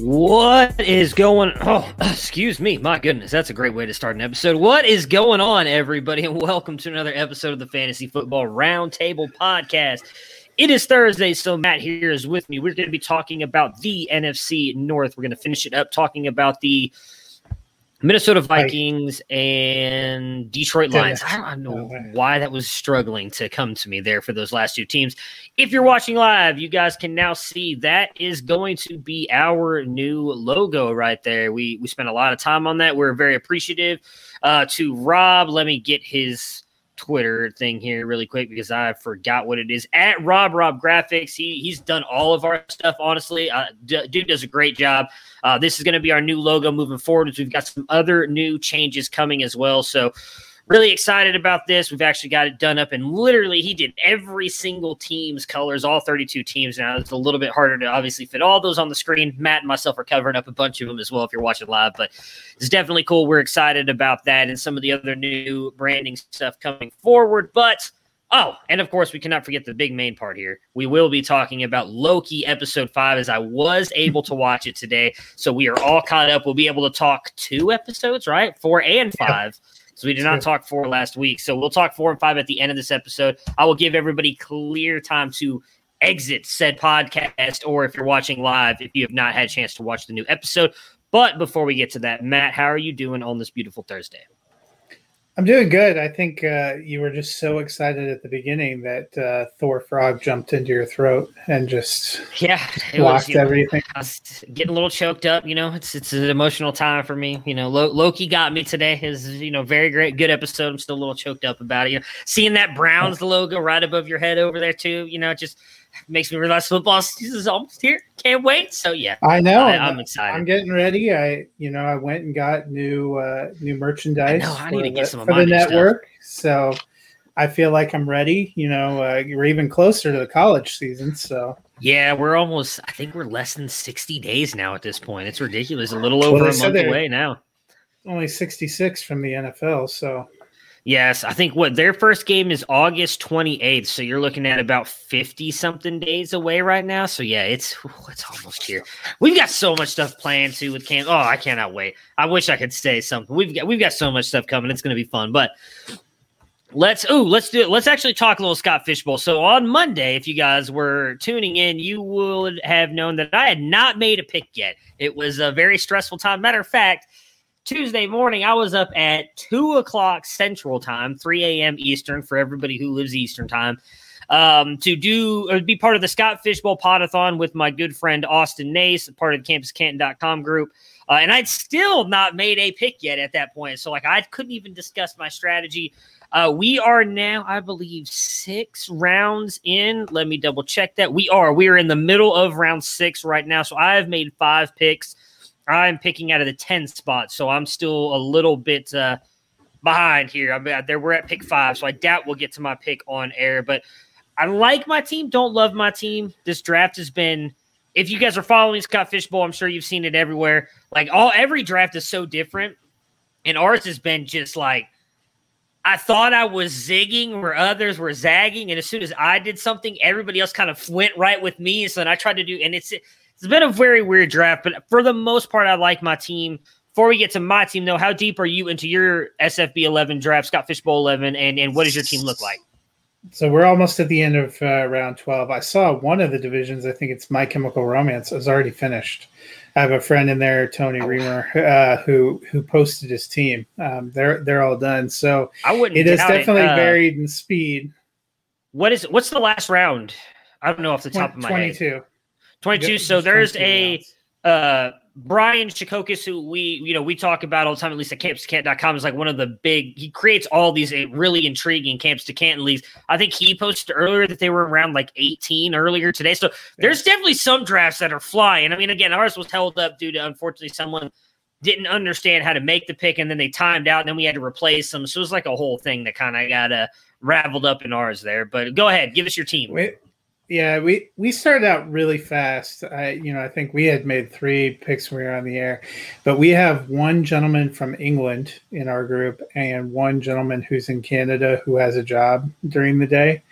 What is going Oh, excuse me. My goodness, that's a great way to start an episode. What is going on, everybody? And welcome to another episode of the Fantasy Football Roundtable Podcast. It is Thursday, so Matt here is with me. We're going to be talking about the NFC North. We're going to finish it up talking about the Minnesota Vikings and Detroit Lions. I don't know why that was struggling to come to me there for those last two teams. If you're watching live, you guys can now see that is going to be our new logo right there. We we spent a lot of time on that. We're very appreciative uh, to Rob. Let me get his Twitter thing here really quick because I forgot what it is. At Rob Rob Graphics, he he's done all of our stuff. Honestly, uh, d- dude does a great job. Uh, this is going to be our new logo moving forward. We've got some other new changes coming as well. So really excited about this. We've actually got it done up, and literally, he did every single team's colors, all 32 teams. Now it's a little bit harder to obviously fit all those on the screen. Matt and myself are covering up a bunch of them as well if you're watching live, but it's definitely cool. We're excited about that and some of the other new branding stuff coming forward. But Oh, and of course, we cannot forget the big main part here. We will be talking about Loki episode five, as I was able to watch it today. So we are all caught up. We'll be able to talk two episodes, right? Four and five. Yep. So we did not talk four last week. So we'll talk four and five at the end of this episode. I will give everybody clear time to exit said podcast, or if you're watching live, if you have not had a chance to watch the new episode. But before we get to that, Matt, how are you doing on this beautiful Thursday? I'm doing good. I think uh, you were just so excited at the beginning that uh, Thor Frog jumped into your throat and just yeah blocked was, everything. Know, I was getting a little choked up. You know, it's it's an emotional time for me. You know, Loki got me today. His you know very great, good episode. I'm still a little choked up about it. You know, seeing that Browns logo right above your head over there too. You know, just makes me realize football season is almost here. Can't wait. So yeah, I know. I, am excited. I'm getting ready. I you know I went and got new uh, new merchandise. I, know, I need to get the, some of for the network. Stuff. So I feel like I'm ready. You know, uh, we're even closer to the college season. So yeah, we're almost. I think we're less than 60 days now at this point. It's ridiculous. A little over well, a month away now. Only 66 from the NFL. So Yes, I think what their first game is August 28th, so you're looking at about 50 something days away right now. So yeah, it's it's almost here. We've got so much stuff planned too with camp. Oh, I cannot wait. I wish I could say something. We've got we've got so much stuff coming. It's going to be fun. But let's oh, let's do it. Let's actually talk a little Scott Fishbowl. So on Monday, if you guys were tuning in, you would have known that I had not made a pick yet. It was a very stressful time. Matter of fact, Tuesday morning, I was up at two o'clock Central Time, 3 a.m. Eastern for everybody who lives Eastern Time, um, to do or be part of the Scott Fishbowl Podathon with my good friend Austin Nace, part of the campus2canton.com group. Uh, and I'd still not made a pick yet at that point. So, like, I couldn't even discuss my strategy. Uh, we are now, I believe, six rounds in. Let me double check that. We are. We are in the middle of round six right now. So, I have made five picks. I'm picking out of the 10 spot, so I'm still a little bit uh, behind here. I mean, there we're at pick five, so I doubt we'll get to my pick on air. But I like my team. Don't love my team. This draft has been. If you guys are following Scott Fishbowl, I'm sure you've seen it everywhere. Like all every draft is so different, and ours has been just like I thought I was zigging where others were zagging, and as soon as I did something, everybody else kind of went right with me. So then I tried to do, and it's it's been a very weird draft, but for the most part, I like my team. Before we get to my team, though, how deep are you into your SFB 11 draft, Scott Fishbowl 11, and, and what does your team look like? So we're almost at the end of uh, round 12. I saw one of the divisions, I think it's My Chemical Romance, is already finished. I have a friend in there, Tony oh. Reamer, uh, who who posted his team. Um, they're they're all done. So I wouldn't. It is definitely it. Uh, varied in speed. What is what's the last round? I don't know off the top 20, of my 22. Head. 22. So there's a uh, Brian Chikokis, who we you know we talk about all the time, at least at campus2canton.com, is like one of the big. He creates all these eh, really intriguing camps to Canton leagues. I think he posted earlier that they were around like 18 earlier today. So there's definitely some drafts that are flying. I mean, again, ours was held up due to unfortunately someone didn't understand how to make the pick, and then they timed out, and then we had to replace them. So it was like a whole thing that kind of got uh, raveled up in ours there. But go ahead, give us your team. Wait. Yeah, we we started out really fast. I you know I think we had made three picks when we were on the air, but we have one gentleman from England in our group and one gentleman who's in Canada who has a job during the day,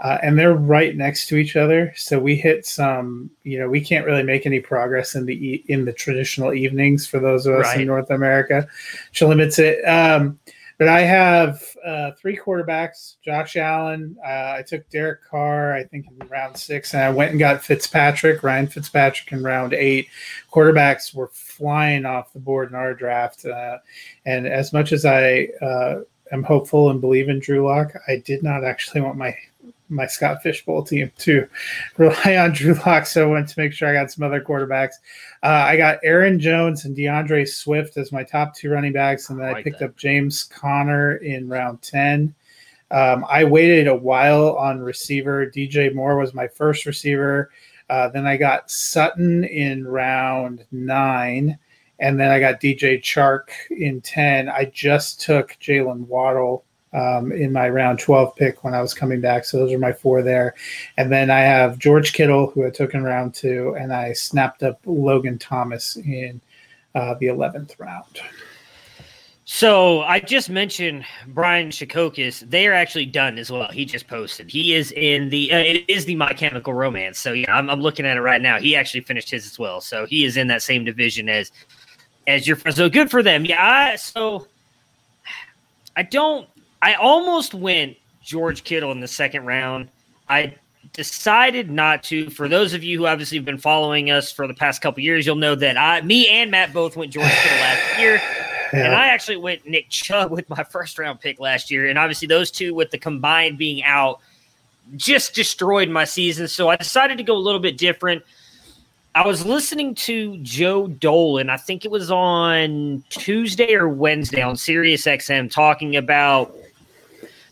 uh, and they're right next to each other. So we hit some. You know, we can't really make any progress in the in the traditional evenings for those of us right. in North America, which limits it. Um, but I have uh, three quarterbacks: Josh Allen. Uh, I took Derek Carr, I think, in round six, and I went and got Fitzpatrick, Ryan Fitzpatrick, in round eight. Quarterbacks were flying off the board in our draft, uh, and as much as I uh, am hopeful and believe in Drew Lock, I did not actually want my my Scott Fishbowl team to rely on Drew Lock, so I wanted to make sure I got some other quarterbacks. Uh, I got Aaron Jones and D'Andre Swift as my top two running backs, and then I, like I picked that. up James Conner in round ten. Um, I waited a while on receiver. DJ Moore was my first receiver. Uh, then I got Sutton in round nine, and then I got DJ Chark in ten. I just took Jaylen Waddle um, in my round 12 pick when I was coming back. So those are my four there. And then I have George Kittle, who I took in round two, and I snapped up Logan Thomas in uh, the 11th round. So I just mentioned Brian Chikokis. They are actually done as well. He just posted. He is in the. Uh, it is the My Chemical Romance. So yeah, I'm, I'm looking at it right now. He actually finished his as well. So he is in that same division as as your. Friend. So good for them. Yeah. I, so I don't I almost went George Kittle in the second round. I decided not to. For those of you who obviously have been following us for the past couple years, you'll know that I, me and Matt both went George Kittle last year. Yeah. And I actually went Nick Chubb with my first round pick last year. And obviously, those two, with the combined being out, just destroyed my season. So I decided to go a little bit different. I was listening to Joe Dolan, I think it was on Tuesday or Wednesday on Sirius XM, talking about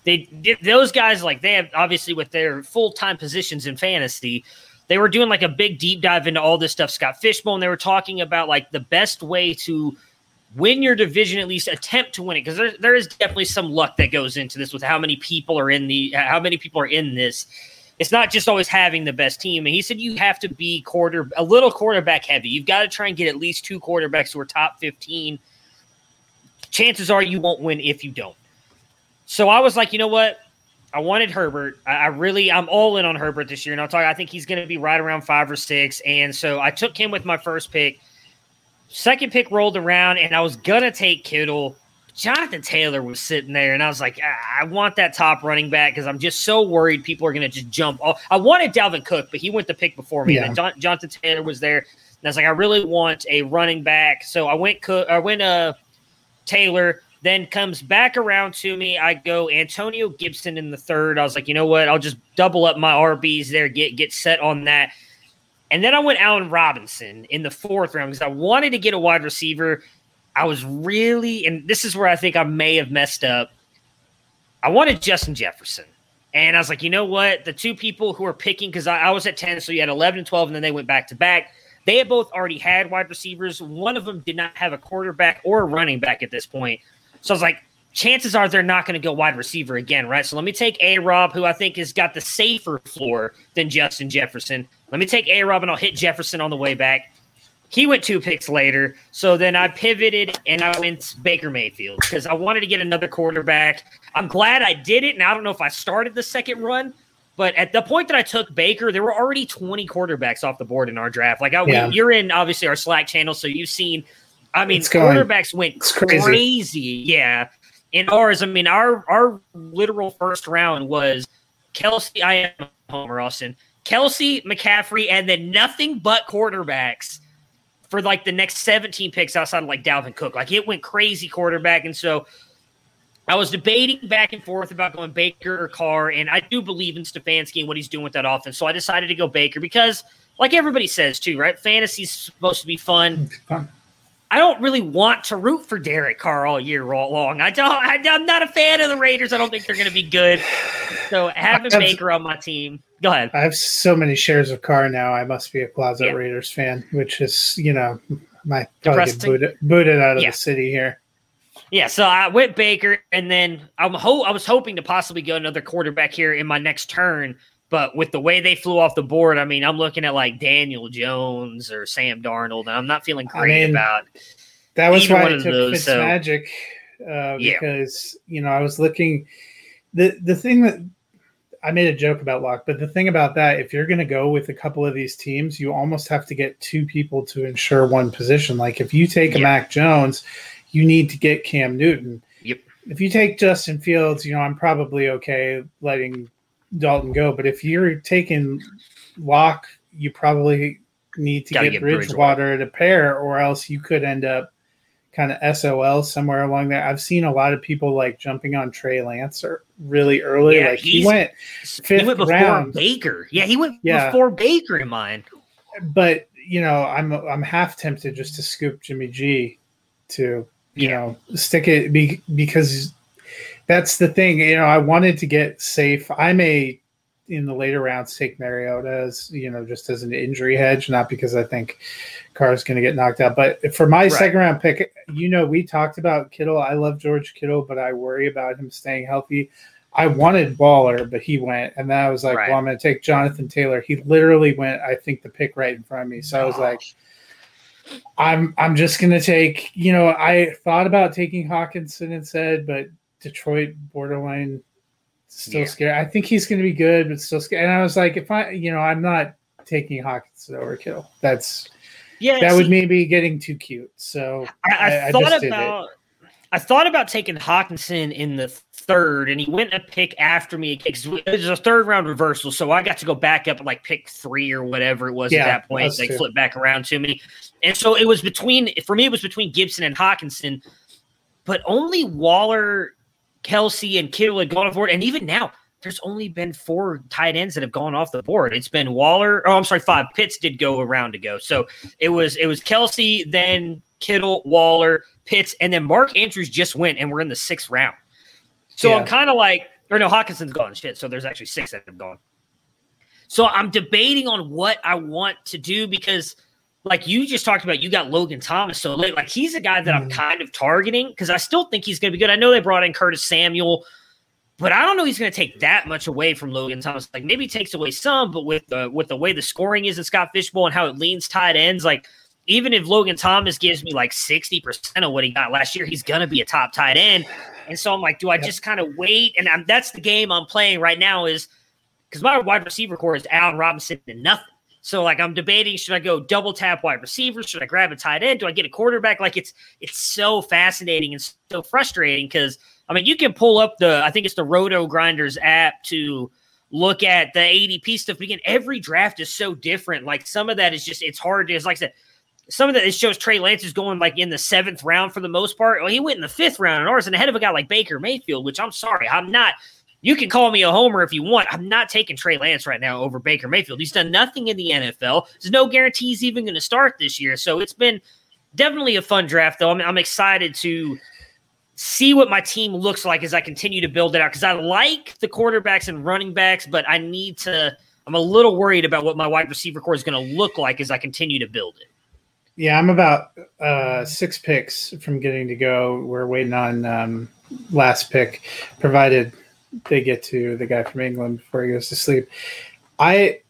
they those guys like they have obviously with their full time positions in fantasy, they were doing like a big deep dive into all this stuff. Scott Fishbowl, they were talking about like the best way to win your division, at least attempt to win it, because there, there is definitely some luck that goes into this with how many people are in the how many people are in this. It's not just always having the best team. And he said you have to be quarter a little quarterback heavy. You've got to try and get at least two quarterbacks who are top 15. Chances are you won't win if you don't. So I was like, you know what? I wanted Herbert. I, I really, I'm all in on Herbert this year. And I'll talk, I think he's going to be right around five or six. And so I took him with my first pick. Second pick rolled around, and I was going to take Kittle. Jonathan Taylor was sitting there, and I was like, I want that top running back because I'm just so worried people are going to just jump off. I wanted Dalvin Cook, but he went the pick before me. Yeah. And John, Jonathan Taylor was there, and I was like, I really want a running back. So I went Cook, I went uh Taylor. Then comes back around to me. I go Antonio Gibson in the third. I was like, you know what? I'll just double up my RBs there, get get set on that. And then I went Allen Robinson in the fourth round because I wanted to get a wide receiver. I was really, and this is where I think I may have messed up. I wanted Justin Jefferson. And I was like, you know what? The two people who are picking, because I, I, was at 10, so you had 11 and 12, and then they went back to back. They had both already had wide receivers. One of them did not have a quarterback or a running back at this point. So I was like, chances are they're not going to go wide receiver again, right? So let me take A Rob, who I think has got the safer floor than Justin Jefferson. Let me take A Rob and I'll hit Jefferson on the way back. He went two picks later. So then I pivoted and I went Baker Mayfield because I wanted to get another quarterback. I'm glad I did it. And I don't know if I started the second run, but at the point that I took Baker, there were already 20 quarterbacks off the board in our draft. Like I, yeah. you're in obviously our Slack channel, so you've seen I mean, quarterbacks went crazy. crazy. Yeah. In ours, I mean, our our literal first round was Kelce, I am Homer Austin. Kelce, McCaffrey, and then nothing but quarterbacks for like the next 17 picks outside of like Dalvin Cook. Like it went crazy quarterback. And so I was debating back and forth about going Baker or Carr, and I do believe in Stefanski and what he's doing with that offense. So I decided to go Baker because, like everybody says too, right? Fantasy's supposed to be fun. Fun. I don't really want to root for Derek Carr all year long. I don't. I, am not a fan of the Raiders. I don't think they're going to be good. So having have, Baker on my team. Go ahead. I have so many shares of Carr now. I must be a closet yeah. Raiders fan, which is you know my probably get booted, booted out of yeah. the city here. Yeah, so I went Baker, and then I'm ho- I was hoping to possibly go another quarterback here in my next turn, but with the way they flew off the board, I mean, I'm looking at like Daniel Jones or Sam Darnold, and I'm not feeling great I mean, about that. Was why I took those, so, uh, because you know I was looking the the thing that I made a joke about Lock, but the thing about that, if you're going to go with a couple of these teams, you almost have to get two people to ensure one position. Like if you take a Mac Jones you need to get Cam Newton. Yep. If you take Justin Fields, you know, I'm probably okay letting Dalton go. But if you're taking Lock, you probably need to get, get Bridgewater, Bridgewater to pair, or else you could end up kind of SOL somewhere along there. I've seen a lot of people like jumping on Trey Lance er, really early. Yeah, like he went fifth he went before round. Baker. Yeah, he went yeah. before Baker in mine. But you know, I'm I'm half tempted just to scoop Jimmy G to you yeah. know stick it be, because that's the thing you know i wanted to get safe i may in the later rounds take mariota as you know just as an injury hedge not because i think Carr's going to get knocked out but for my right. second round pick you know we talked about kittle i love george kittle but i worry about him staying healthy I wanted Waller, but he went, and then I was like, right. "Well, I'm going to take Jonathan Taylor." He literally went, I think, the pick right in front of me. So I was like, I'm I'm just gonna take. You know, I thought about taking Hockenson instead, but Detroit borderline still yeah. scared. I think he's gonna be good, but still scared. And I was like, if I, you know, I'm not taking Hockenson over Kittle. That's yeah, that see, would maybe getting too cute. So I, I, I thought about. I thought about taking Hockenson in the third, and he went a pick after me. It was a third round reversal, so I got to go back up like pick three or whatever it was yeah, at that point. They flipped back around to me, and so it was between for me. It was between Gibson and Hockenson, but only Waller, Kelce, and Kittle had gone off board, and even now. There's only been four tight ends that have gone off the board. It's been Waller. Oh, I'm sorry, five. Pitts did go a round ago. So it was it was Kelce, then Kittle, Waller, Pitts, and then Mark Andrews just went, and we're in the sixth round. So yeah. I'm kind of like, or no, Hockenson's gone. Shit. So there's actually six that have gone. So I'm debating on what I want to do because, like you just talked about, you got Logan Thomas so late. Like he's a guy that. I'm mm-hmm. kind of targeting because I still think he's going to be good. I know they brought in Curtis Samuel, but I don't know he's going to take that much away from Logan Thomas. Like maybe he takes away some, but with the with the way the scoring is in Scott Fishbowl and how it leans tight ends, like even if Logan Thomas gives me like 60% of what he got last year, he's going to be a top tight end. And so I'm like, do I just kind of wait? And I'm, that's the game I'm playing right now is because my wide receiver core is Allen Robinson and nothing. So like I'm debating, should I go double tap wide receiver? Should I grab a tight end? Do I get a quarterback? Like it's it's so fascinating and so frustrating because I mean you can pull up the I think it's the Roto Grinders app to look at the ADP stuff. Again, every draft is so different. Like some of that is just it's hard. It's like I said, some of that it shows Trey Lance is going like in the seventh round for the most part. Well, he went in the fifth round in ours and ahead of a guy like Baker Mayfield, which I'm sorry, I'm not. You can call me a homer if you want. I'm not taking Trey Lance right now over Baker Mayfield. He's done nothing in the NFL. There's no guarantee he's even going to start this year. So it's been definitely a fun draft, though. I'm, I'm excited to see what my team looks like as I continue to build it out because I like the quarterbacks and running backs, but I need to. I'm a little worried about what my wide receiver core is going to look like as I continue to build it. Yeah, I'm about uh, six picks from getting to go. We're waiting on um, last pick, provided they get to the guy from England before he goes to sleep. I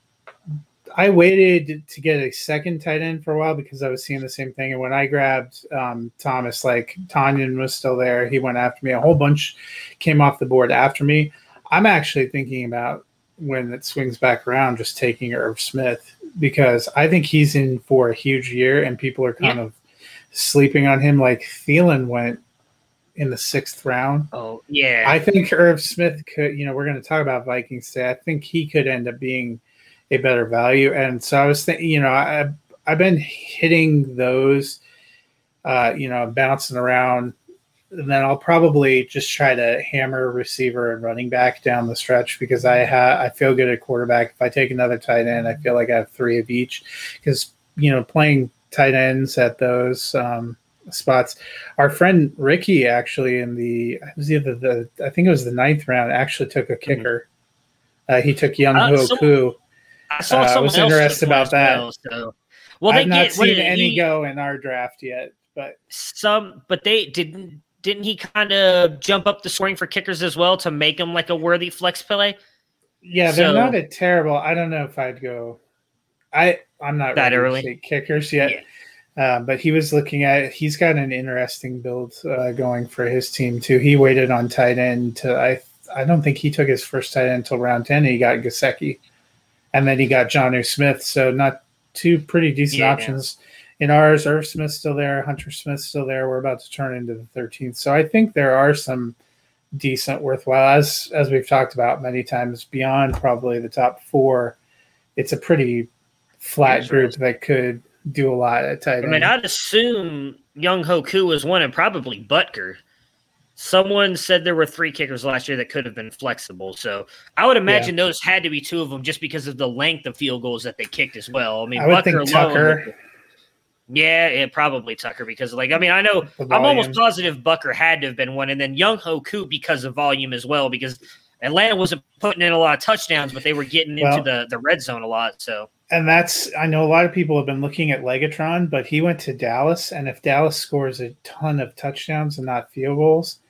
I waited to get a second tight end for a while because I was seeing the same thing. And when I grabbed um, Thomas, like Tonyan was still there, he went after me. A whole bunch came off the board after me. I'm actually thinking about when it swings back around, just taking Irv Smith because I think he's in for a huge year and people are kind yeah. of sleeping on him. Like Thielen went in the sixth round. Oh yeah, I think Irv Smith could. You know, we're going to talk about Vikings today. I think he could end up being a better value. And so I was thinking, you know, I I've been hitting those, uh, you know, bouncing around. And then I'll probably just try to hammer receiver and running back down the stretch because I have I feel good at quarterback. If I take another tight end, I feel like I have three of each. Because you know, playing tight ends at those um, spots. Our friend Ricky actually in the it was either the I think it was the ninth round actually took a kicker. Uh, he took Young Uh, Ho Koo. I saw uh, was interested about that. Well, so. well, I've not get seen any he- go in our draft yet, but some, but they didn't. Didn't he kind of jump up the scoring for kickers as well to make him like a worthy flex play? yeah, they're So- not a terrible. I don't know if I'd go. I I'm not That ready early? kickers yet. Uh, but he was looking at. He's got an interesting build uh, going for his team too. He waited on tight end to. I I don't think he took his first tight end until round ten. He got Gesicki, and then he got Jonnu Smith. So not two pretty decent Yeah. options. In ours, Irv Smith's still there, Hunter Smith's still there. We're about to turn into the 13th. So I think there are some decent, worthwhile, as as we've talked about many times, beyond probably the top four. It's a pretty flat Yeah, group that could do a lot at tight I mean, I'd assume Younghoe Koo was one and probably Butker. Someone said there were three kickers last year that could have been flexible. So I would imagine those had to be two of them just because of the length of field goals that they kicked as well. I mean, I Butker Tucker. Yeah, it probably Tucker because like I mean I know I'm almost positive Butker had to have been one, and then Younghoe Koo because of volume as well because Atlanta wasn't putting in a lot of touchdowns, but they were getting Well- into the the red zone a lot. So and that's I know a lot of people have been looking at Legatron, but he went to Dallas, and if Dallas scores a ton of touchdowns and not field goals,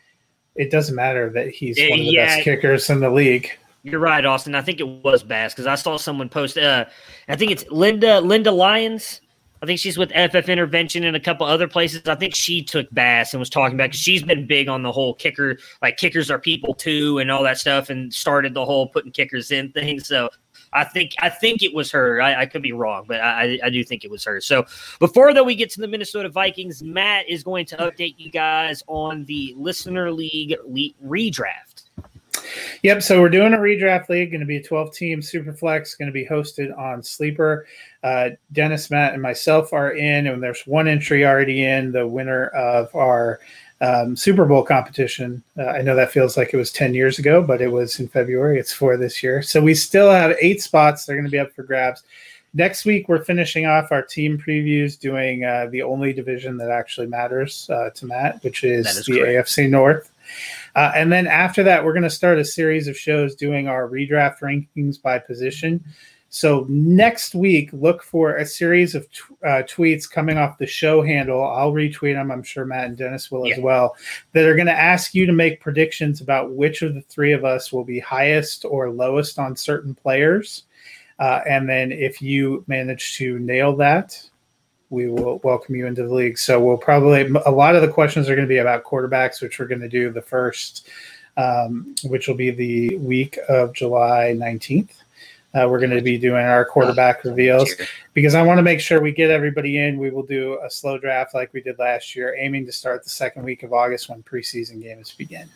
it doesn't matter that he's one of the yeah. best kickers in the league. You're right, Austin. I think it was Bass because I saw someone post. Uh, I think it's Linda Linda Lyons. I think she's with FF Intervention and a couple other places. I think she took Bass and was talking about because she's been big on the whole kicker, like kickers are people too, and all that stuff, and started the whole putting kickers in thing. So I think I think it was her. I, I could be wrong, but I, I do think it was her. So before though we get to the Minnesota Vikings, Matt is going to update you guys on the Listener League redraft. Yep. So we're doing a redraft league. Going to be a 12 team superflex. Going to be hosted on Sleeper. Uh, Dennis, Matt, and myself are in, and there's one entry already in. The winner of our um, Super Bowl competition. Uh, I know that feels like it was 10 years ago, but it was in February. It's for this year. So we still have eight spots. They're going to be up for grabs. Next week, we're finishing off our team previews, doing uh, the only division that actually matters uh, to Matt, which is, is the correct. AFC North. Uh, and then after that, we're going to start a series of shows doing our redraft rankings by position. So next week, look for a series of t- uh, tweets coming off the show handle. I'll retweet them. I'm sure Matt and Dennis will as well. That are going to ask you to make predictions about which of the three of us will be highest or lowest on certain players. Uh, and then if you manage to nail that, we will welcome you into the league. So we'll probably a lot of the questions are going to be about quarterbacks, which we're going to do the first, um, which will be the week of July 19th. Uh, we're going to be doing our quarterback reveals because I want to make sure we get everybody in. We will do a slow draft like we did last year, aiming to start the second week of August when preseason games begin.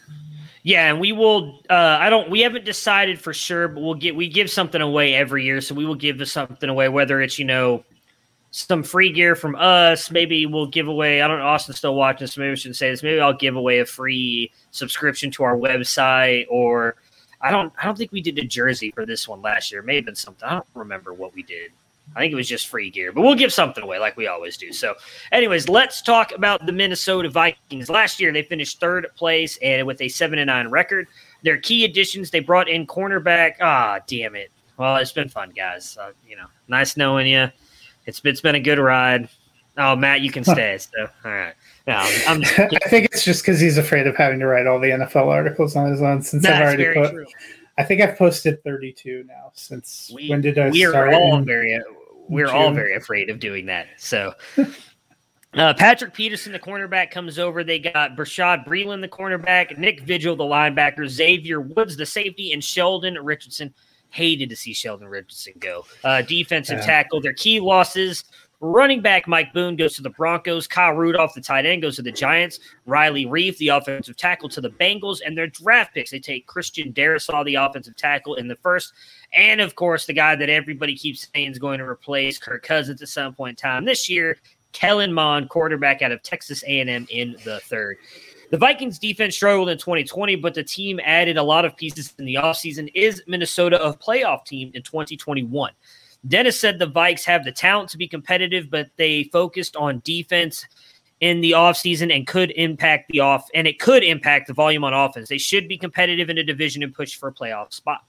Yeah, and we will. Uh, I don't. We haven't decided for sure, but we'll get. We give something away every year, so we will give something away. Whether it's you know some free gear from us, maybe we'll give away. I don't know. Austin's still watching, so maybe we shouldn't say this. Maybe I'll give away a free subscription to our website, or I don't. I don't think we did a jersey for this one last year. Maybe been something. I don't remember what we did. I think it was just free gear, but we'll give something away like we always do. So, anyways, let's talk about the Minnesota Vikings. Last year, they finished third place and with a seven and nine record. Their key additions, they brought in cornerback. Ah, damn it. Well, it's been fun, guys. Uh, you know, nice knowing you. It's it's been a good ride. Oh, Matt, you can stay. So, all right. No, I think it's just because he's afraid of having to write all the NFL articles on his own. Since I've already put, true. I think I've posted 32 now. Since We, when did I we start? are all In- very we're all very afraid of doing that. So uh, Patrick Peterson, the cornerback, comes over. They got Bashaud Breeland, the cornerback, Nick Vigil, the linebacker, Xavier Woods, the safety, and Sheldon Richardson. Hated to see Sheldon Richardson go. Uh, defensive Yeah. tackle. Their key losses: Running back Mike Boone goes to the Broncos. Kyle Rudolph, the tight end, goes to the Giants. Riley Reiff, the offensive tackle, to the Bengals. And their draft picks, they take Christian Darrisaw, the offensive tackle, in the first. And of course, the guy that everybody keeps saying is going to replace Kirk Cousins at some point in time this year, Kellen Mond, quarterback out of Texas A&M, in the third. The Vikings defense struggled in 2020, but the team added a lot of pieces in the offseason. Is Minnesota a playoff team in 2021? Dennis said the Vikes have the talent to be competitive, but they focused on defense in the offseason and could impact the off and it could impact the volume on offense. They should be competitive in a division and push for a playoff spot.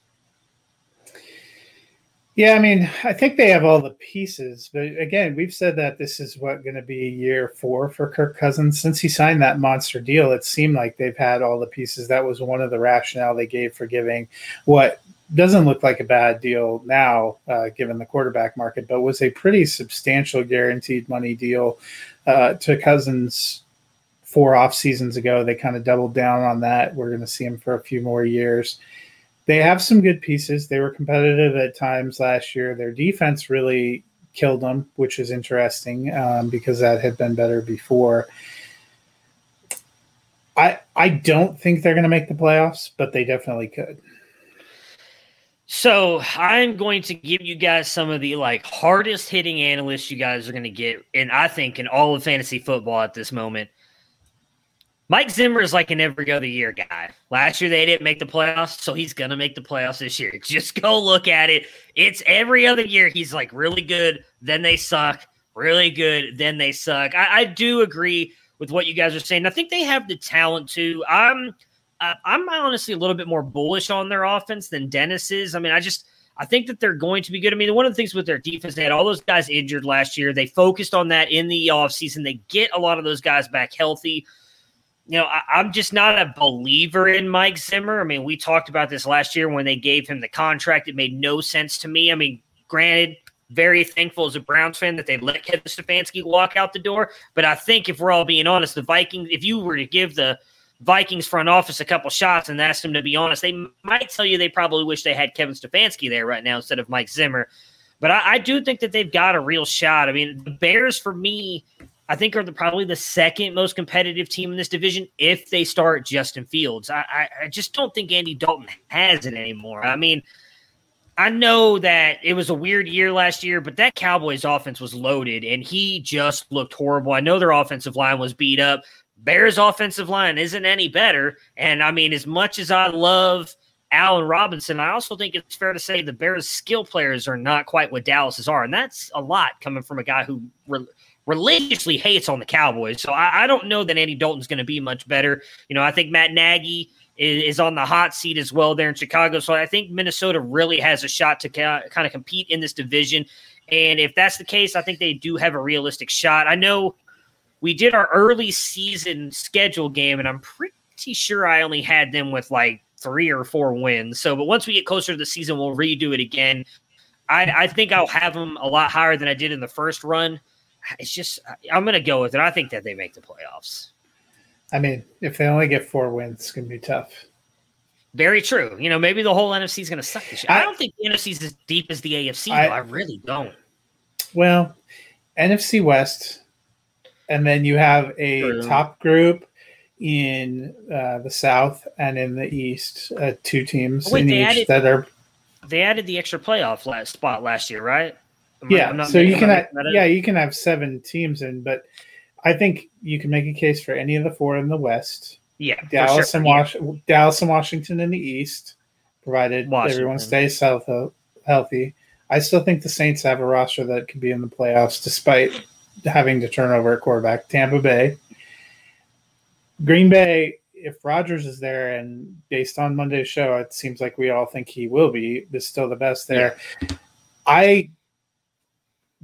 Yeah, I mean, I think they have all the pieces, but again, we've said that this is what going to be year four for Kirk Cousins. Since he signed that monster deal, it seemed like they've had all the pieces. That was one of the rationale they gave for giving what doesn't look like a bad deal now, uh, given the quarterback market, but was a pretty substantial guaranteed money deal uh, to Cousins four off seasons ago. They kind of doubled down on that. We're going to see him for a few more years. They have some good pieces. They were competitive at times last year. Their defense really killed them, which is interesting um, because that had been better before. I I don't think they're going to make the playoffs, but they definitely could. So I'm going to give you guys some of the like hardest hitting analysts you guys are going to get, and I think in all of fantasy football at this moment. Mike Zimmer is like an every other year guy. Last year they didn't make the playoffs, so he's gonna make the playoffs this year. Just go look at it. It's every other year he's like really good, then they suck, really good, then they suck. I, I do agree with what you guys are saying. I think they have the talent to. I'm uh, I'm honestly a little bit more bullish on their offense than Dennis is. I mean, I just I think that they're going to be good. I mean, one of the things with their defense, they had all those guys injured last year. They focused on that in the offseason. They get a lot of those guys back healthy. You know, I, I'm just not a believer in Mike Zimmer. I mean, we talked about this last year when they gave him the contract. It made no sense to me. I mean, granted, very thankful as a Browns fan that they let Kevin Stefanski walk out the door. But I think if we're all being honest, the Vikings, if you were to give the Vikings front office a couple shots and asked them to be honest, they might tell you they probably wish they had Kevin Stefanski there right now instead of Mike Zimmer. But I, I do think that they've got a real shot. I mean, the Bears for me, I think are the, probably the second most competitive team in this division if they start Justin Fields. I, I, I just don't think Andy Dalton has it anymore. I mean, I know that it was a weird year last year, but that Cowboys offense was loaded and he just looked horrible. I know their offensive line was beat up, Bears offensive line isn't any better. And I mean, as much as I love Allen Robinson, I also think it's fair to say the Bears skill players are not quite what Dallas's are. And that's a lot coming from a guy who re- religiously hates on the Cowboys. So I, I don't know that Andy Dalton's going to be much better. You know, I think Matt Nagy is, is, on the hot seat as well there in Chicago. So I think Minnesota really has a shot to ca- kind of compete in this division. And if that's the case, I think they do have a realistic shot. I know we did our early season schedule game, and I'm pretty sure I only had them with like three or four wins. So, but once we get closer to the season, we'll redo it again. I, I think I'll have them a lot higher than I did in the first run. It's just I'm going to go with it. I think that they make the playoffs. I mean, if they only get four wins, it's going to be tough. Very true. You know, maybe the whole NFC is going to suck this year. I, I, don't think the NFC is as deep as the AFC. I, I really don't. Well, NFC West and then you have a True. top group in uh, the south and in the east, uh, two teams oh, wait, in each added, that are. They added the extra playoff last spot last year, right? Am yeah, I, so you can have, yeah you can have seven teams in, but I think you can make a case for any of the four in the west. Yeah, Dallas sure. and Was- yeah. Dallas and Washington in the east, provided Washington. everyone stays healthy. I still think the Saints have a roster that could be in the playoffs, despite having to turn over at quarterback. Tampa Bay, Green Bay. If Rodgers is there, and based on Monday's show, it seems like we all think he will be. Is still the best there. I.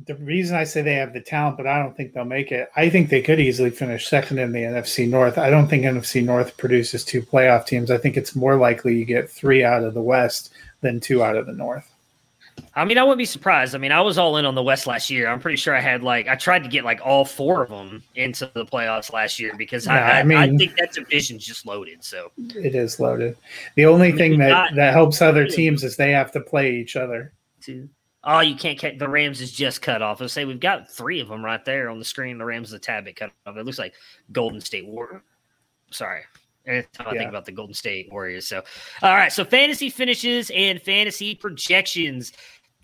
The reason I say they have the talent, but I don't think they'll make it. I think they could easily finish second in the NFC North. I don't think NFC North produces two playoff teams. I think it's more likely you get three out of the West than two out of the North. I mean, I wouldn't be surprised. I mean, I was all in on the West last year. I'm pretty sure I had like I tried to get like all four of them into the playoffs last year because I, I, mean, I think that division's just loaded. So it is loaded. The only I mean, thing that that helps other teams is they have to play each other. Two, Oh, you can't catch the Rams is just cut off. Let's say we've got three of them right there on the screen. The Rams is a tad bit cut off. It looks like Golden State War. Sorry. Anytime I think about the Golden State Warriors. So, all right. So, fantasy finishes and fantasy projections.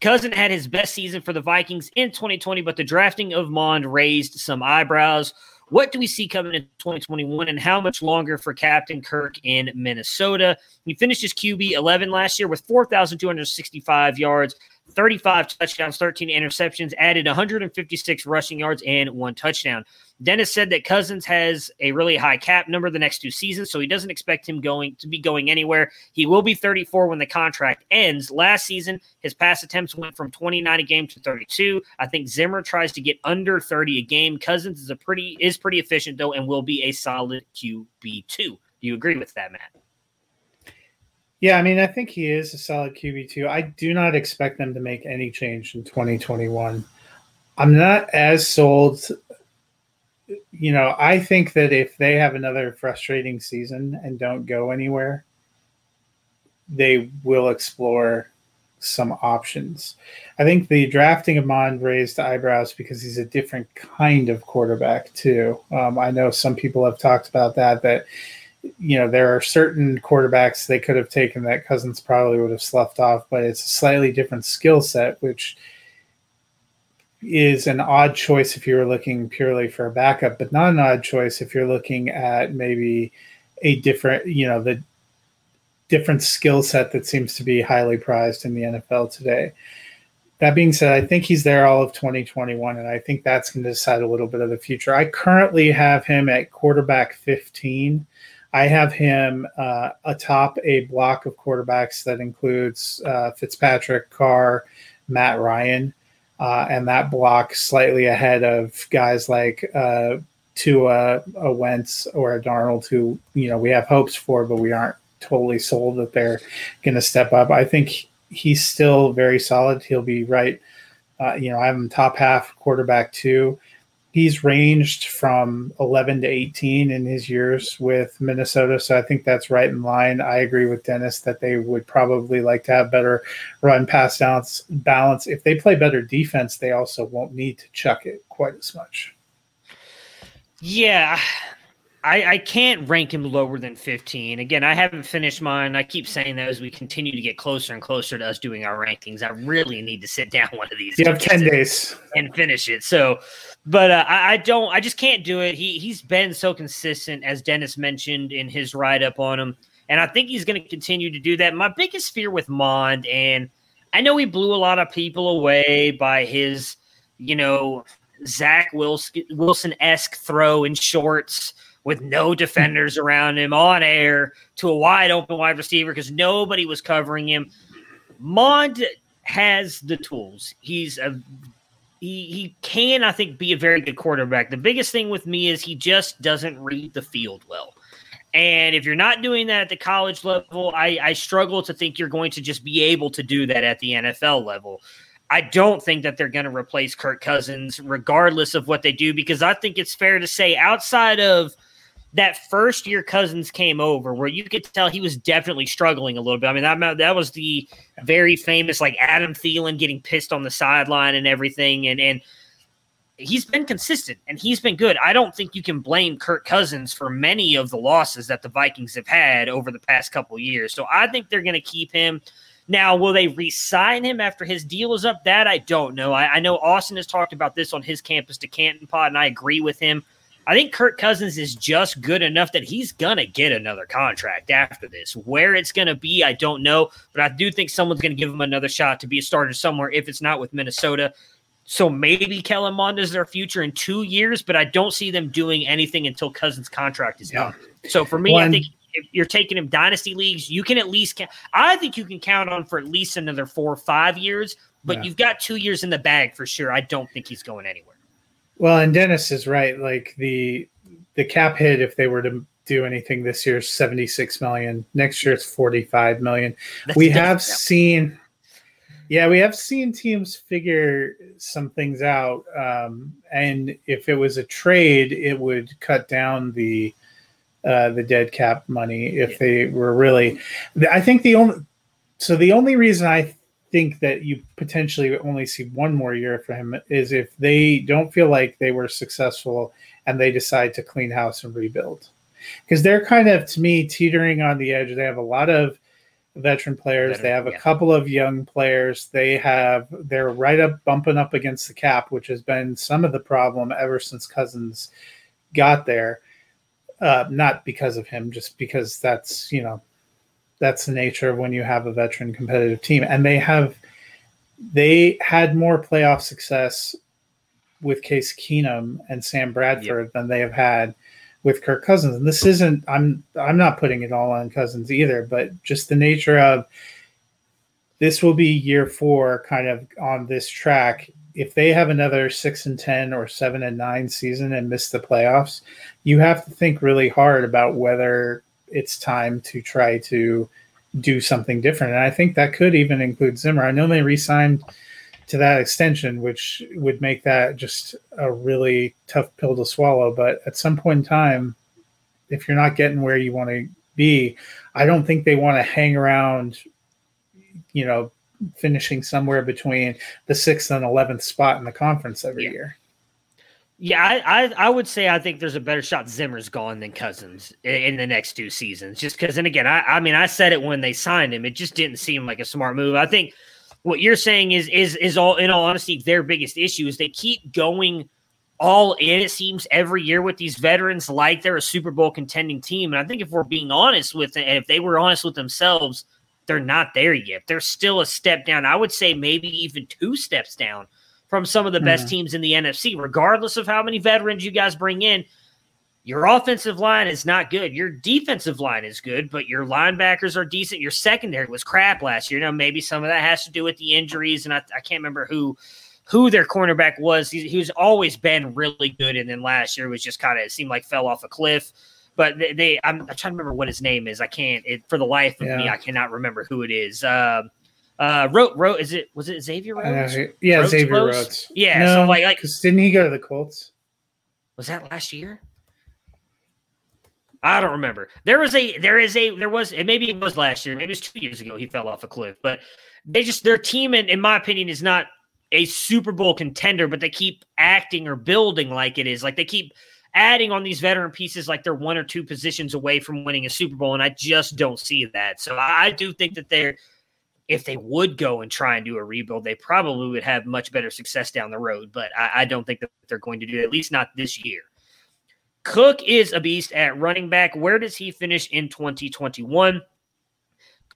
Cousin had his best season for the Vikings in 2020, but the drafting of Mond raised some eyebrows. What do we see coming in 2021 and how much longer for Captain Kirk in Minnesota? He finished his QB 11 last year with 4,265 yards, 35 touchdowns, 13 interceptions, added 156 rushing yards, and one touchdown. Dennis said that Cousins has a really high cap number the next two seasons, so he doesn't expect him going to be going anywhere. He will be 34 when the contract ends. Last season, his pass attempts went from 29 a game to 32. I think Zimmer tries to get under 30 a game. Cousins is a pretty is pretty efficient though, and will be a solid QB two. Do you agree with that, Matt? Yeah, I mean, I think he is a solid QB too. I do not expect them to make any change in 2021. I'm not as sold. You know, I think that if they have another frustrating season and don't go anywhere, they will explore some options. I think the drafting of Mond raised eyebrows because he's a different kind of quarterback, too. Um, I know some people have talked about that, that you know, there are certain quarterbacks they could have taken that Cousins probably would have sloughed off, but it's a slightly different skill set, which is an odd choice if you're looking purely for a backup, but not an odd choice if you're looking at maybe a different, you know, the different skill set that seems to be highly prized in the NFL today. That being said, I think he's there all of 2021, and I think that's going to decide a little bit of the future. I currently have him at quarterback 15 I have him uh, atop a block of quarterbacks that includes uh, Fitzpatrick, Carr, Matt Ryan, uh, and that block slightly ahead of guys like uh, Tua, a Wentz, or a Darnold, who you know we have hopes for, but we aren't totally sold that they're going to step up. I think he's still very solid. He'll be right. Uh, you know, I have him top half quarterback two he's ranged from 11 to 18 in his years with Minnesota. So I think that's right in line. I agree with Dennis that they would probably like to have better run pass balance. balance. If they play better defense, they also won't need to chuck it quite as much. Yeah. I, I can't rank him lower than 15. Again, I haven't finished mine. I keep saying that as we continue to get closer and closer to us doing our rankings. I really need to sit down one of these. You have 10 days and finish it. So, but uh, I, I, don't, I just can't do it. He, he's been so consistent, as Dennis mentioned in his write up on him. And I think he's going to continue to do that. My biggest fear with Mond, and I know he blew a lot of people away by his, you know, Zach Wilson esque throw in shorts with no defenders around him on air to a wide open wide receiver because nobody was covering him. Mond has the tools. He's a he he can I think be a very good quarterback. The biggest thing with me is he just doesn't read the field well. And if you're not doing that at the college level, I, I struggle to think you're going to just be able to do that at the NFL level. I don't think that they're going to replace Kirk Cousins, regardless of what they do, because I think it's fair to say outside of – that first year Cousins came over, where you could tell he was definitely struggling a little bit. I mean, that that was the very famous like Adam Thielen getting pissed on the sideline and everything, and and he's been consistent and he's been good. I don't think you can blame Kirk Cousins for many of the losses that the Vikings have had over the past couple years. So I think they're going to keep him. Now, will they re-sign him after his deal is up? That I don't know. I, I know Austin has talked about this on his campus to Canton Pod, and I agree with him. I think Kirk Cousins is just good enough that he's gonna get another contract after this. Where it's gonna be, I don't know, but I do think someone's gonna give him another shot to be a starter somewhere. If it's not with Minnesota, so maybe Kellen Mond is their future in two years, but I don't see them doing anything until Cousins' contract is yeah. So for me, One, I think if you're taking him dynasty leagues, you can at least count. I think you can count on for at least another four or five years, but yeah. you've got two years in the bag for sure. I don't think he's going anywhere. Well, and Dennis is right. Like the the cap hit, if they were to do anything this year, is seventy six million. Next year, it's forty five million. That's we have seen, yeah, we have seen teams figure some things out. Um, and if it was a trade, it would cut down the uh, the dead cap money if yeah. they were really. I think the only so the only reason I think that you potentially only see one more year for him is if they don't feel like they were successful and they decide to clean house and rebuild. Because they're kind of, to me, teetering on the edge. They have a lot of veteran players. Veteran, they have a yeah. couple of young players. They have they're right up bumping up against the cap, which has been some of the problem ever since Cousins got there. Uh, not because of him, just because that's you know that's the nature of when you have a veteran competitive team, and they have they had more playoff success with Case Keenum and Sam Bradford yep. than they have had with Kirk Cousins. And this isn't I'm I'm not putting it all on Cousins either, but just the nature of this will be year four kind of on this track. If they have another six and ten or seven and nine season and miss the playoffs, you have to think really hard about whether it's time to try to do something different. And I think that could even include Zimmer. I know they re-signed to that extension, which would make that just a really tough pill to swallow. But at some point in time, if you're not getting where you want to be, I don't think they want to hang around, you know, finishing somewhere between the sixth and eleventh spot in the conference every yeah. year. Yeah, I, I, I would say I think there's a better shot Zimmer's gone than Cousins in, in the next two seasons. Just because, and again, I, I mean, I said it when they signed him. It just didn't seem like a smart move. I think what you're saying is is is all in all honesty their biggest issue is they keep going all in it seems every year with these veterans like they're a super bowl contending team and i think if we're being honest with it and if they were honest with themselves they're not there yet they're still a step down i would say maybe even two steps down from some of the best mm-hmm. teams in the nfc regardless of how many veterans you guys bring in your offensive line is not good. Your defensive line is good, but your linebackers are decent. Your secondary was crap last year. Now, maybe some of that has to do with the injuries, and I, I can't remember who who their cornerback was. He, he's always been really good, and then last year was just kind of seemed like fell off a cliff. But they, they I'm, I'm, trying to remember what his name is. I can't it, for the life of yeah. me. I cannot remember who it is. Um, uh, wrote wrote is it was it Xavier Rhodes? Uh, yeah, Rhodes Xavier Rhodes. Rhodes. Yeah, no, so like like didn't he go to the Colts? Was that last year? I don't remember. There was a there is a there was it maybe it was last year, maybe it was two years ago he fell off a cliff. But they just their team in, in my opinion is not a Super Bowl contender, but they keep acting or building like it is. Like they keep adding on these veteran pieces like they're one or two positions away from winning a Super Bowl, and I just don't see that. So I do think that they're if they would go and try and do a rebuild, they probably would have much better success down the road. But I, I don't think that they're going to do it, at least not this year. Cook is a beast at running back. Where does he finish in 2021?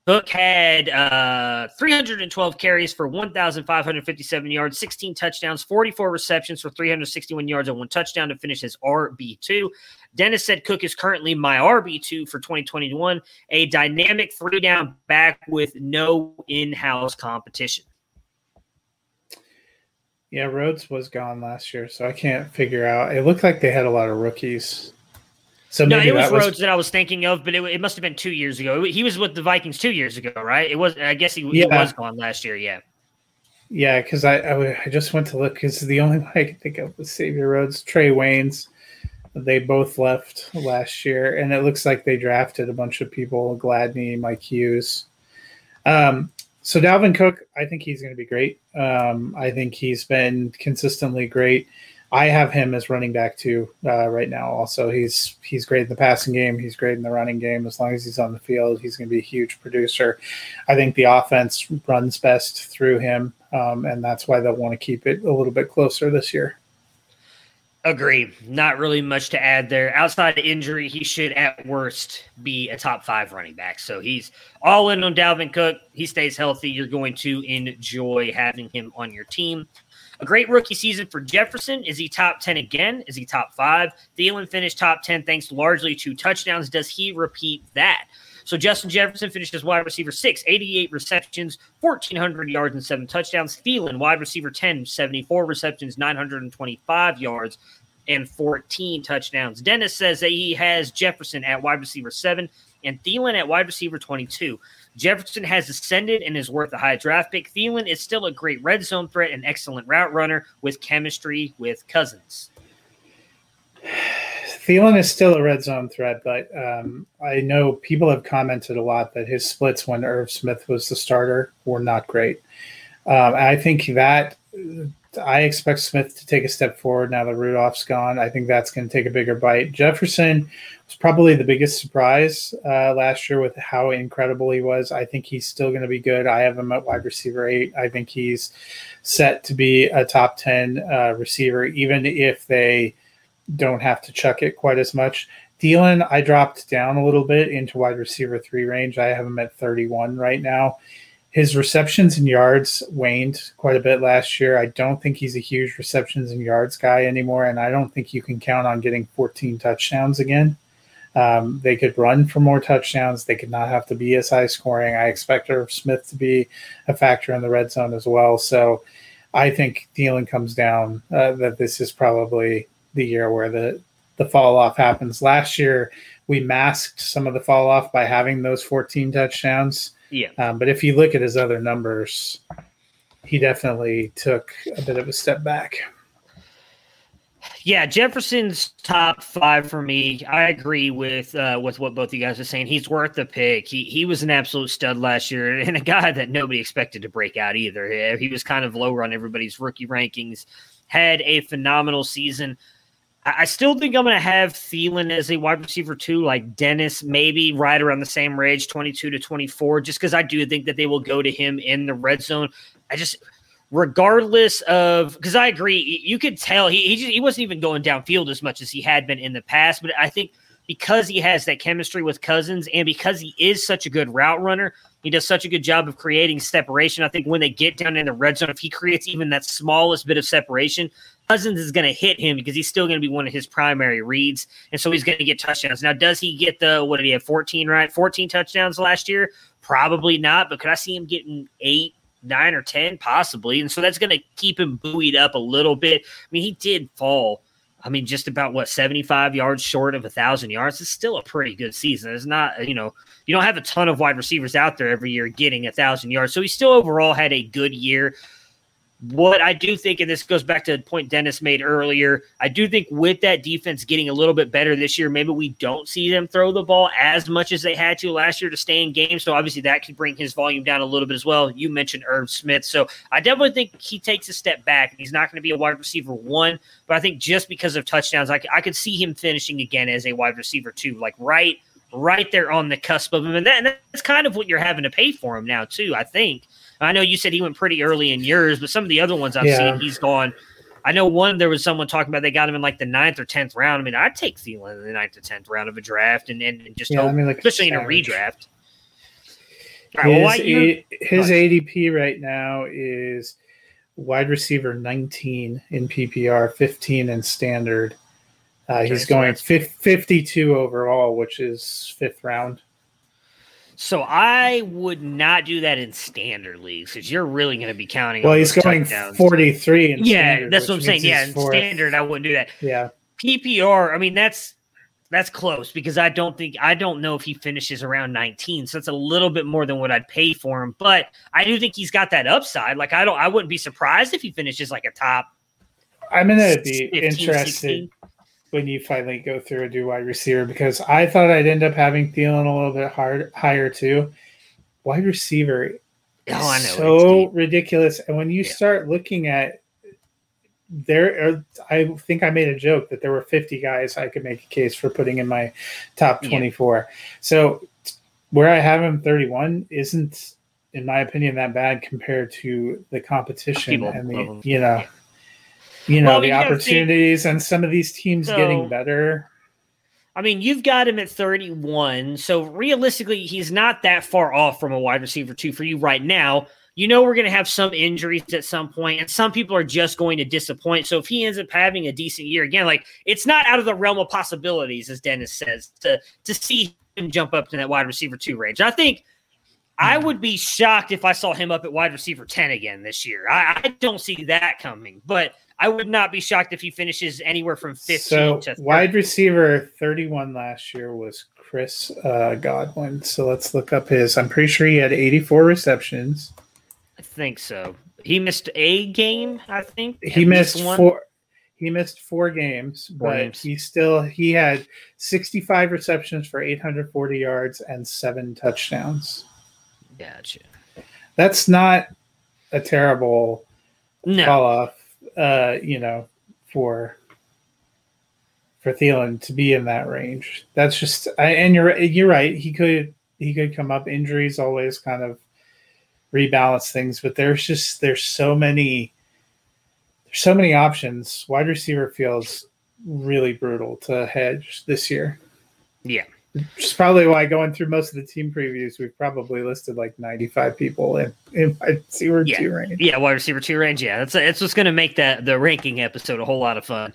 Cook had uh, 312 carries for 1,557 yards, 16 touchdowns, 44 receptions for 361 yards, and one touchdown to finish his RB2. Dennis said Cook is currently my RB2 for 2021, a dynamic three down back with no in house competition. Yeah, Rhodes was gone last year, so I can't figure out. It looked like they had a lot of rookies. So no, it was, was Rhodes that I was thinking of, but it, it, must have been two years ago. He was with the Vikings two years ago, right? It was. I guess he, yeah. he was gone last year. Yeah. Yeah, because I, I, I just went to look because the only one I could think of was Xavier Rhodes, Trae Waynes. They both left last year, and it looks like they drafted a bunch of people: Gladney, Mike Hughes. Um, so Dalvin Cook, I think he's going to be great. Um, I think he's been consistently great. I have him as running back too uh, right now. Also, he's he's great in the passing game. He's great in the running game. As long as he's on the field, he's going to be a huge producer. I think the offense runs best through him, um, and that's why they'll want to keep it a little bit closer this year. Agree. Not really much to add there. Outside of injury, he should at worst be a top five running back. So he's all in on Dalvin Cook. He stays healthy. You're going to enjoy having him on your team. A great rookie season for Jefferson. Is he top 10 again? Is he top five? Thielen finished top 10 thanks largely to touchdowns. Does he repeat that? So Justin Jefferson finished as wide receiver six, 88 receptions, 1,400 yards, and seven touchdowns. Thielen, wide receiver 10, 74 receptions, 925 yards, and 14 touchdowns. Dennis says that he has Jefferson at wide receiver seven and Thielen at wide receiver 22. Jefferson has ascended and is worth a high draft pick. Thielen is still a great red zone threat and excellent route runner with chemistry with Cousins. Thielen is still a red zone threat, but um, I know people have commented a lot that his splits when Irv Smith was the starter were not great. Um, I think that I expect Smith to take a step forward now that Rudolph's gone. I think that's going to take a bigger bite. Jefferson was probably the biggest surprise uh, last year with how incredible he was. I think he's still going to be good. I have him at wide receiver eight. I think he's set to be a top 10 uh, receiver, even if they don't have to chuck it quite as much. Thielen, I dropped down a little bit into wide receiver three range. I have him at 31 right now. His receptions and yards waned quite a bit last year. I don't think he's a huge receptions and yards guy anymore, and I don't think you can count on getting 14 touchdowns again. Um, they could run for more touchdowns. They could not have to be as high scoring. I expect Irv Smith to be a factor in the red zone as well. So I think Thielen comes down. Uh, that this is probably the year where the the fall off happens. Last year, we masked some of the fall off by having those 14 touchdowns. Yeah. Um, but if you look at his other numbers, he definitely took a bit of a step back. Yeah, Jefferson's top five for me. I agree with uh, with what both you guys are saying. He's worth the pick. He he was an absolute stud last year, and a guy that nobody expected to break out either. He was kind of lower on everybody's rookie rankings. Had a phenomenal season. I still think I'm going to have Thielen as a wide receiver too, like Dennis, maybe right around the same range, 22 to 24, just because I do think that they will go to him in the red zone. I just, regardless of, because I agree, you could tell he he, just, he wasn't even going downfield as much as he had been in the past, but I think because he has that chemistry with Cousins and because he is such a good route runner, he does such a good job of creating separation. I think when they get down in the red zone, if he creates even that smallest bit of separation, Cousins is going to hit him because he's still going to be one of his primary reads, and so he's going to get touchdowns. Now, does he get the what did he have? Fourteen, right? Fourteen touchdowns last year? Probably not, but could I see him getting eight, nine, or ten? Possibly, and so that's going to keep him buoyed up a little bit. I mean, he did fall. I mean, just about what seventy-five yards short of a thousand yards. It's still a pretty good season. It's not, you know, you don't have a ton of wide receivers out there every year getting a thousand yards. So he still overall had a good year. What I do think, and this goes back to the point Dennis made earlier, I do think with that defense getting a little bit better this year, maybe we don't see them throw the ball as much as they had to last year to stay in games. So obviously that could bring his volume down a little bit as well. You mentioned Irv Smith. So I definitely think he takes a step back. He's not going to be a wide receiver one, but I think just because of touchdowns, I, I could see him finishing again as a wide receiver two, like right right there on the cusp of him. And, that, and that's kind of what you're having to pay for him now, too, I think. I know you said he went pretty early in yours, but some of the other ones I've yeah. seen, he's gone. I know one there was someone talking about they got him in like the ninth or tenth round. I mean, I'd take Thielen in the ninth or tenth round of a draft, and, and just yeah, hope, I mean, like especially in a redraft. Right, well, his, his ADP right now is wide receiver 19 in PPR, 15 in standard. Uh, he's going 52 overall, which is fifth round. So I would not do that in standard leagues because you're really going to be counting. Well, he's going touchdowns. 43 in yeah, standard, that's what I'm saying. Yeah, in fourth. standard, I wouldn't do that. Yeah, PPR. I mean, that's that's close because I don't think I don't know if he finishes around 19, so it's a little bit more than what I'd pay for him. But I do think he's got that upside. Like I don't, I wouldn't be surprised if he finishes like a top. I'm gonna be 15, interested. 16 when you finally go through a do wide receiver because I thought I'd end up having Thielen a little bit hard higher too. Wide receiver, oh, I know so ridiculous. And when you yeah. start looking at there, are, I think I made a joke that there were 50 guys I could make a case for putting in my top 24. Yeah. So where I have him 31 isn't, in my opinion, that bad compared to the competition People and the you know you know well, the opportunities and some of these teams so, getting better. I mean, you've got him at 31, so realistically, he's not that far off from a wide receiver two for you right now. You know we're going to have some injuries at some point, and some people are just going to disappoint. So if he ends up having a decent year again, like it's not out of the realm of possibilities, as Dennis says, to to see him jump up to that wide receiver two range. I think I hmm. would be shocked if I saw him up at wide receiver 10 again this year. I, I, don't see that coming, but I would not be shocked if he finishes anywhere from 15 so to 30. wide receiver 31 last year was Chris uh, Godwin. So let's look up his. I'm pretty sure he had 84 receptions. I think so. He missed a game, I think. He missed one. four. he missed four games, Four but games. he still he had 65 receptions for 840 yards and seven touchdowns. Gotcha. That's not a terrible No. call off, uh, you know, for for Thielen to be in that range. That's just, I, and you're you're right. He could he could come up. Injuries always kind of rebalance things, but there's just there's so many there's so many options. Wide receiver feels really brutal to hedge this year. Yeah. Which is probably why going through most of the team previews, we've probably listed like 95 people in, in wide receiver Yeah. two range. Yeah, wide receiver two range. Yeah, that's that's what's going to make that the ranking episode a whole lot of fun.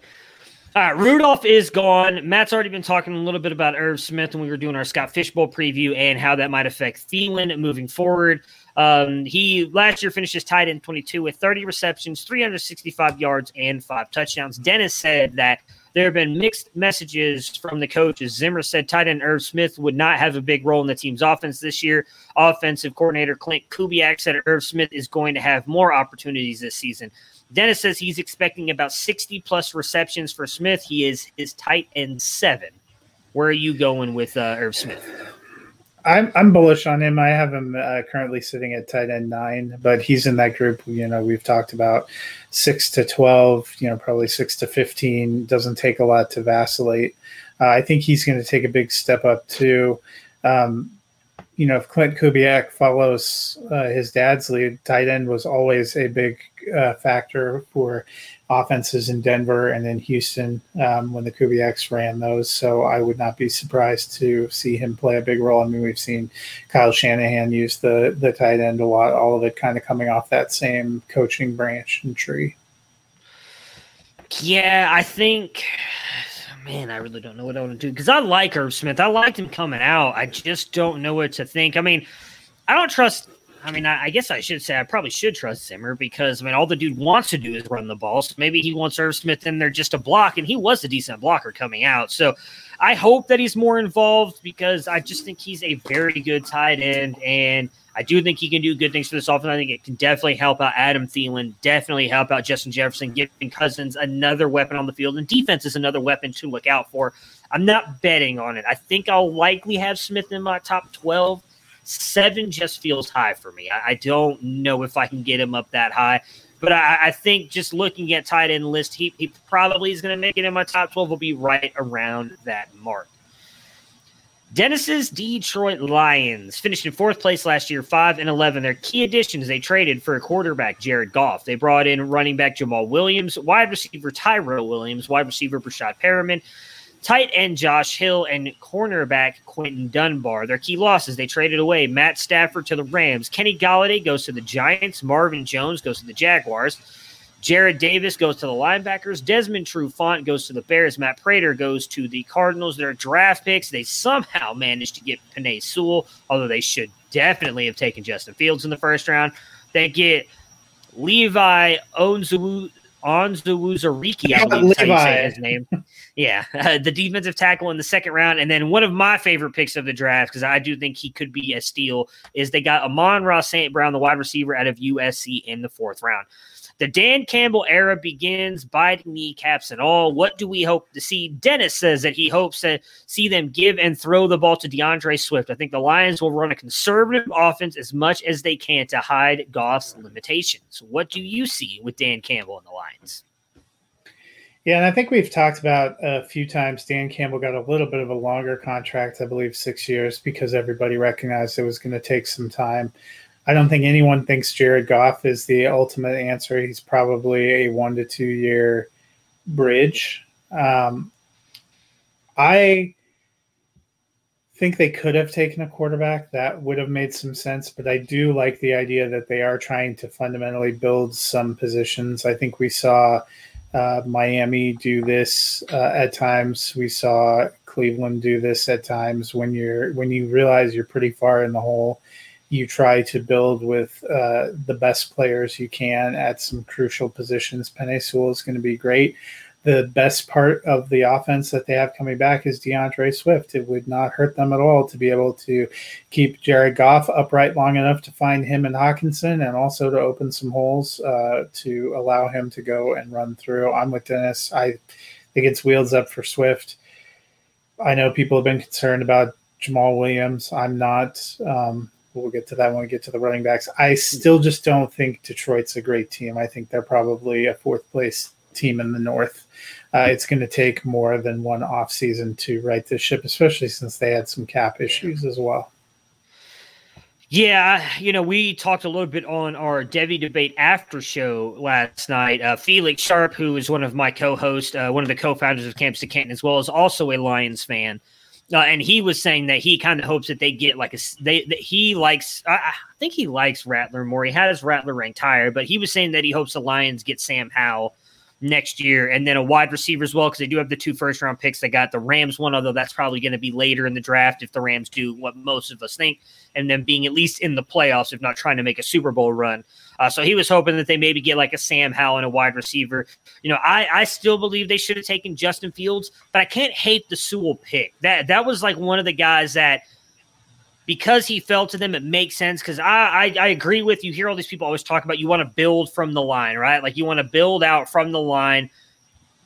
All right, Rudolph is gone. Matt's already been talking a little bit about Irv Smith when we were doing our Scott Fishbowl preview and how that might affect Thielen moving forward. Um, he last year finishes his tight end 22 with 30 receptions, 365 yards, and five touchdowns. Dennis said that there have been mixed messages from the coaches. Zimmer said tight end Irv Smith would not have a big role in the team's offense this year. Offensive coordinator Klint Kubiak said Irv Smith is going to have more opportunities this season. Dennis says he's expecting about 60 plus receptions for Smith. He is his tight end seven. Where are you going with uh, Irv Smith? I'm I'm bullish on him. I have him uh, currently sitting at tight end nine, but he's in that group. You know, we've talked about six to twelve. You know, probably six to fifteen. Doesn't take a lot to vacillate. Uh, I think he's going to take a big step up too. Um, you know, if Klint Kubiak follows uh, his dad's lead, tight end was always a big uh, factor for offenses in Denver and then Houston um, when the Kubiaks ran those. So I would not be surprised to see him play a big role. I mean, we've seen Kyle Shanahan use the the tight end a lot. All of it kind of coming off that same coaching branch and tree. Yeah, I think, man, I really don't know what I want to do because I like Herb Smith. I liked him coming out. I just don't know what to think. I mean, I don't trust. I mean, I, I guess I should say I probably should trust Zimmer because I mean, all the dude wants to do is run the ball. So maybe he wants Irv Smith in there just to block, and he was a decent blocker coming out. So I hope that he's more involved because I just think he's a very good tight end, and I do think he can do good things for this offense. I think it can definitely help out Adam Thielen, definitely help out Justin Jefferson, giving Cousins another weapon on the field, and defense is another weapon to look out for. I'm not betting on it. I think I'll likely have Smith in my top 12. Seven just feels high for me. I, I don't know if I can get him up that high. But I, I think just looking at tight end list, he, he probably is going to make it in my top 12. Will be right around that mark. Dennis's Detroit Lions finished in fourth place last year, 5 and 11. Their key additions they traded for a quarterback, Jared Goff. They brought in running back Jamaal Williams, wide receiver Tyrell Williams, wide receiver Breshad Perriman, tight end Josh Hill, and cornerback Quinton Dunbar. Their key losses they traded away Matt Stafford to the Rams, Kenny Golladay goes to the Giants, Marvin Jones goes to the Jaguars. Jarrad Davis goes to the linebackers. Desmond Trufant goes to the Bears. Matt Prater goes to the Cardinals. Their draft picks, they somehow managed to get Penei Sewell, although they should definitely have taken Justin Fields in the first round. They get Levi Onzu Onzuwuzuriki, I believe is how you say Levi. his name. yeah, uh, the defensive tackle in the second round. And then one of my favorite picks of the draft, because I do think he could be a steal, is they got Amon-Ra St. Brown, the wide receiver out of USC in the fourth round. The Dan Campbell era begins, biting kneecaps and all. What do we hope to see? Dennis says that he hopes to see them give and throw the ball to D'Andre Swift. I think the Lions will run a conservative offense as much as they can to hide Goff's limitations. What do you see with Dan Campbell and the Lions? Yeah, and I think we've talked about a few times. Dan Campbell got a little bit of a longer contract, I believe six years, because everybody recognized it was going to take some time. I don't think anyone thinks Jared Goff is the ultimate answer. He's probably a one to two year bridge. Um, I think they could have taken a quarterback. That would have made some sense, but I do like the idea that they are trying to fundamentally build some positions. I think we saw uh, Miami do this uh, at times. We saw Cleveland do this at times. When you're when you realize you're pretty far in the hole, you try to build with uh, the best players you can at some crucial positions. Penei is going to be great. The best part of the offense that they have coming back is D'Andre Swift. It would not hurt them at all to be able to keep Jared Goff upright long enough to find him and Hockenson and also to open some holes uh, to allow him to go and run through. I'm with Dennis. I think it's wheels up for Swift. I know people have been concerned about Jamaal Williams. I'm not. Um, we'll get to that when we get to the running backs. I still just don't think Detroit's a great team. I think they're probably a fourth place team in the North. Uh, it's going to take more than one off season to right this ship, especially since they had some cap issues as well. Yeah, you know, we talked a little bit on our Devy debate after show last night. Uh, Felix Sharp, who is one of my co-hosts, uh, one of the co-founders of Campus to Canton, as well as also a Lions fan, uh, and he was saying that he kind of hopes that they get like a they that he likes. I, I, think he likes Rattler more. He has Rattler ranked higher, but he was saying that he hopes the Lions get Sam Howell next year, and then a wide receiver as well because they do have the two first round picks. They got the Rams one, although that's probably going to be later in the draft if the Rams do what most of us think, and then being at least in the playoffs, if not trying to make a Super Bowl run. Uh, so he was hoping that they maybe get like a Sam Howell and a wide receiver. You know, I I still believe they should have taken Justin Fields, but I can't hate the Sewell pick. That that was like one of the guys that because he fell to them, it makes sense. Because I, I, I agree with you. Hear all these people always talk about you want to build from the line, right? Like you want to build out from the line.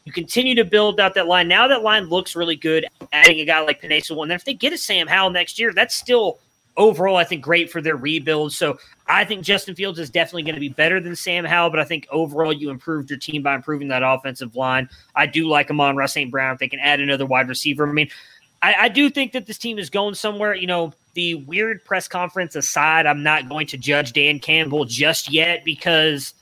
You continue to build out that line. Now that line looks really good. Adding a guy like Sewell, and then if they get a Sam Howell next year, that's still overall I think great for their rebuild. So I think Justin Fields is definitely going to be better than Sam Howell, but I think overall you improved your team by improving that offensive line. I do like Amon-Ra St. Brown. If they can add another wide receiver, I mean, I, I do think that this team is going somewhere. You know, the weird press conference aside, I'm not going to judge Dan Campbell just yet because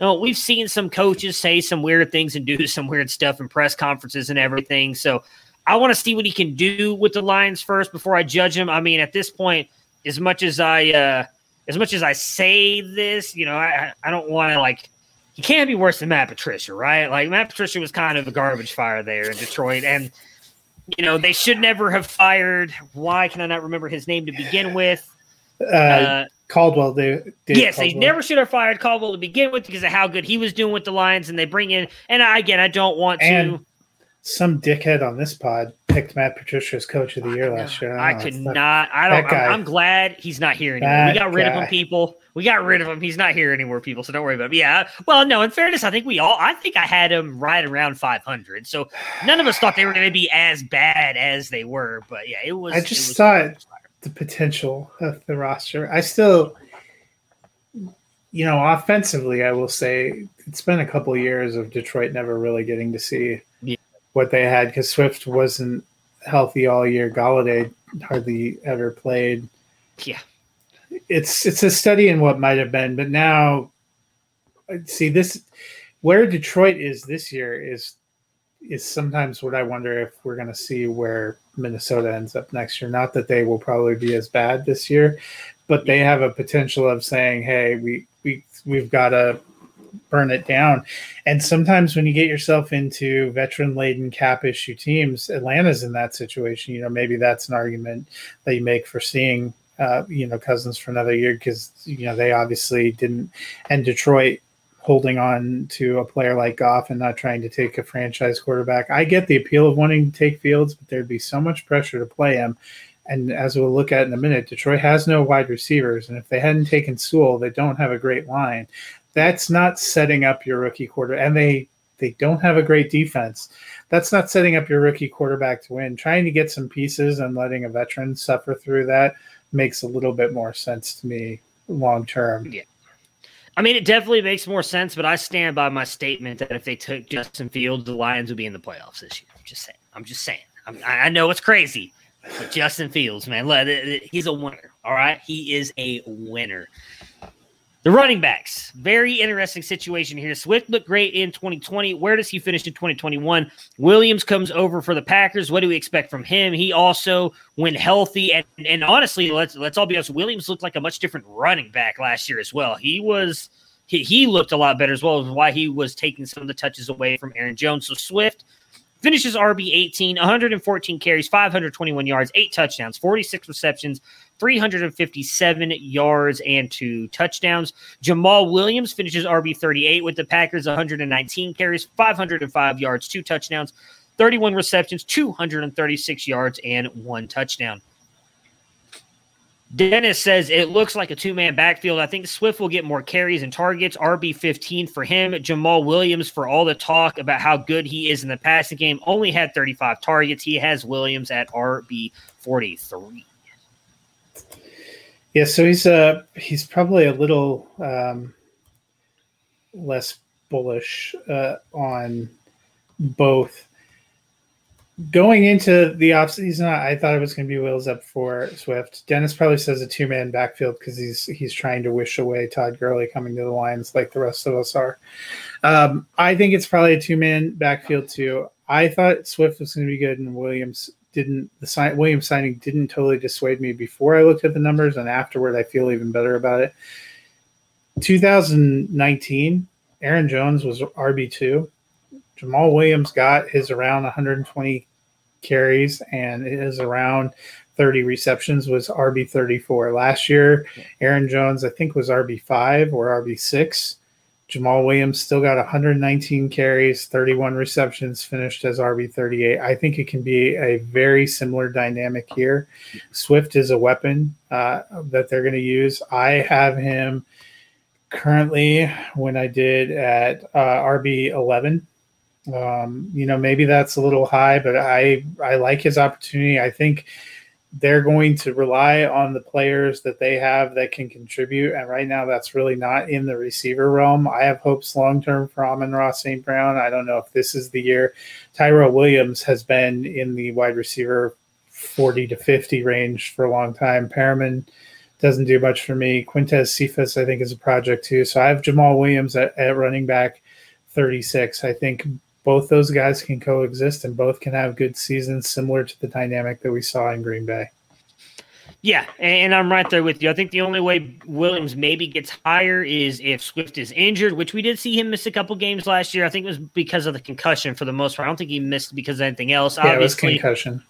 you know, we've seen some coaches say some weird things and do some weird stuff in press conferences and everything. So I want to see what he can do with the Lions first before I judge him. I mean, at this point, as much as I uh as much as I say this, you know, I I don't want to like he can't be worse than Matt Patricia, right? Like Matt Patricia was kind of a garbage fire there in Detroit and you know, they should never have fired. Why can I not remember his name to begin with? Uh, uh, Caldwell. They, yes, Caldwell. they never should have fired Caldwell to begin with because of how good he was doing with the Lions. And they bring in, and I, again, I don't want and to. Some dickhead on this pod picked Matt Patricia as coach of the year last year. I, I could not. I don't. I'm, I'm, glad he's not here anymore. That we got rid guy. of him, people. We got rid of him. He's not here anymore, people. So don't worry about him. Yeah. Well, no. In fairness, I think we all. I think I had him right around 500. So none of us thought they were going to be as bad as they were. But yeah, it was. I just was thought the potential of the roster. I still, you know, offensively, I will say it's been a couple of years of Detroit never really getting to see yeah. what they had because Swift wasn't healthy all year. Golladay hardly ever played. Yeah, it's it's a study in what might have been, but now see this where Detroit is this year is is sometimes what I wonder if we're going to see where Minnesota ends up next year. Not that they will probably be as bad this year, but they have a potential of saying, "Hey, we we we've got to burn it down." And sometimes when you get yourself into veteran-laden cap issue teams, Atlanta's in that situation. You know, maybe that's an argument that you make for seeing uh, you know Cousins for another year because you know they obviously didn't, and Detroit holding on to a player like Goff and not trying to take a franchise quarterback. I get the appeal of wanting to take Fields, but there'd be so much pressure to play him. And as we'll look at in a minute, Detroit has no wide receivers, and if they hadn't taken Sewell, they don't have a great line. That's not setting up your rookie quarter, and they they don't have a great defense. That's not setting up your rookie quarterback to win. Trying to get some pieces and letting a veteran suffer through that makes a little bit more sense to me long term. Yeah. I mean, it definitely makes more sense, but I stand by my statement that if they took Justin Fields, the Lions would be in the playoffs this year. I'm just saying. I'm just saying. I'm, i know it's crazy, but Justin Fields, man, he's a winner. All right, he is a winner. The running backs, very interesting situation here. Swift looked great in 2020. Where does he finish in 2021? Williams comes over for the Packers. What do we expect from him? He also, when healthy, and, and honestly, let's let's all be honest. Williams looked like a much different running back last year as well. He was he, he looked a lot better as well. As why he was taking some of the touches away from Aaron Jones. So Swift finishes RB 18, 114 carries, 521 yards, eight touchdowns, 46 receptions, 357 yards, and two touchdowns. Jamaal Williams finishes RB 38 with the Packers, 119 carries, 505 yards, two touchdowns, 31 receptions, 236 yards, and one touchdown. Dennis says it looks like a two man backfield. I think Swift will get more carries and targets. RB 15 for him. Jamaal Williams, for all the talk about how good he is in the passing game, only had 35 targets. He has Williams at RB 43. Yeah, so he's uh he's probably a little um, less bullish uh, on both going into the offseason, I thought it was going to be wheels up for Swift. Dennis probably says a two man backfield because he's he's trying to wish away Todd Gurley coming to the Lions like the rest of us are. Um, I think it's probably a two man backfield too. I thought Swift was going to be good, and Williams didn't. The sign Williams signing didn't totally dissuade me before I looked at the numbers, and afterward I feel even better about it. 2019, Aaron Jones was RB two. Jamaal Williams got his around 120 carries and his around 30 receptions was RB 34. Last year, Aaron Jones, I think, was RB 5 or RB 6. Jamaal Williams still got 119 carries, 31 receptions, finished as RB 38. I think it can be a very similar dynamic here. Swift is a weapon uh, that they're going to use. I have him currently when I did at uh, RB 11 um, you know, maybe that's a little high, but I I like his opportunity. I think they're going to rely on the players that they have that can contribute, and right now that's really not in the receiver realm. I have hopes long term for Amon-Ra St. Brown. I don't know if this is the year. Tyrell Williams has been in the wide receiver 40 to 50 range for a long time. Perriman doesn't do much for me. Quintez Cephus, I think, is a project too. So I have Jamaal Williams at, at running back 36. I think both those guys can coexist and both can have good seasons similar to the dynamic that we saw in Green Bay. Yeah, and I'm right there with you. I think the only way Williams maybe gets higher is if Swift is injured, which we did see him miss a couple games last year. I think it was because of the concussion for the most part. I don't think he missed because of anything else. Yeah, Obviously, it was concussion.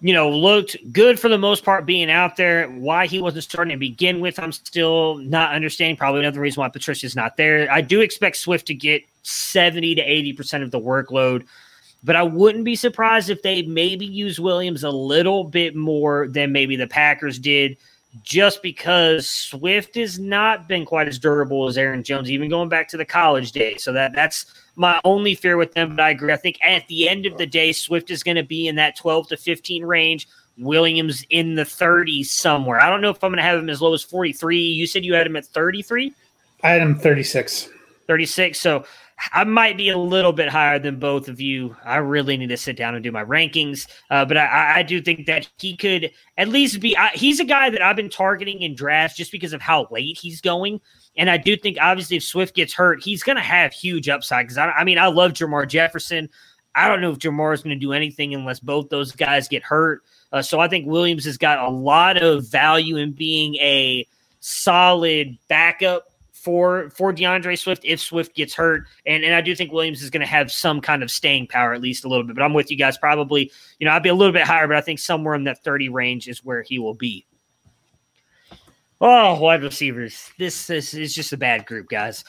You know, looked good for the most part being out there. Why he wasn't starting to begin with, I'm still not understanding. Probably another reason why Patricia's not there. I do expect Swift to get 70 to 80% of the workload. But I wouldn't be surprised if they maybe use Williams a little bit more than maybe the Packers did, just because Swift has not been quite as durable as Aaron Jones, even going back to the college days. So that that's my only fear with them. But I agree. I think at the end of the day, Swift is going to be in that 12 to 15 range. Williams in the 30s somewhere. I don't know if I'm going to have him as low as 43. You said you had him at 33? I had him 36. 36. So I might be a little bit higher than both of you. I really need to sit down and do my rankings, uh, but I, I, do think that he could at least be. I, he's a guy that I've been targeting in drafts just because of how late he's going, and I do think obviously if Swift gets hurt, he's going to have huge upside. Because I, I, mean, I love Jermar Jefferson. I don't know if Jermar is going to do anything unless both those guys get hurt. Uh, so I think Williams has got a lot of value in being a solid backup for for D'Andre Swift if Swift gets hurt. And and I do think Williams is going to have some kind of staying power at least a little bit. But I'm with you guys. Probably, you know, I'd be a little bit higher, but I think somewhere in that 30 range is where he will be. Oh, wide receivers. This, this is just a bad group, guys.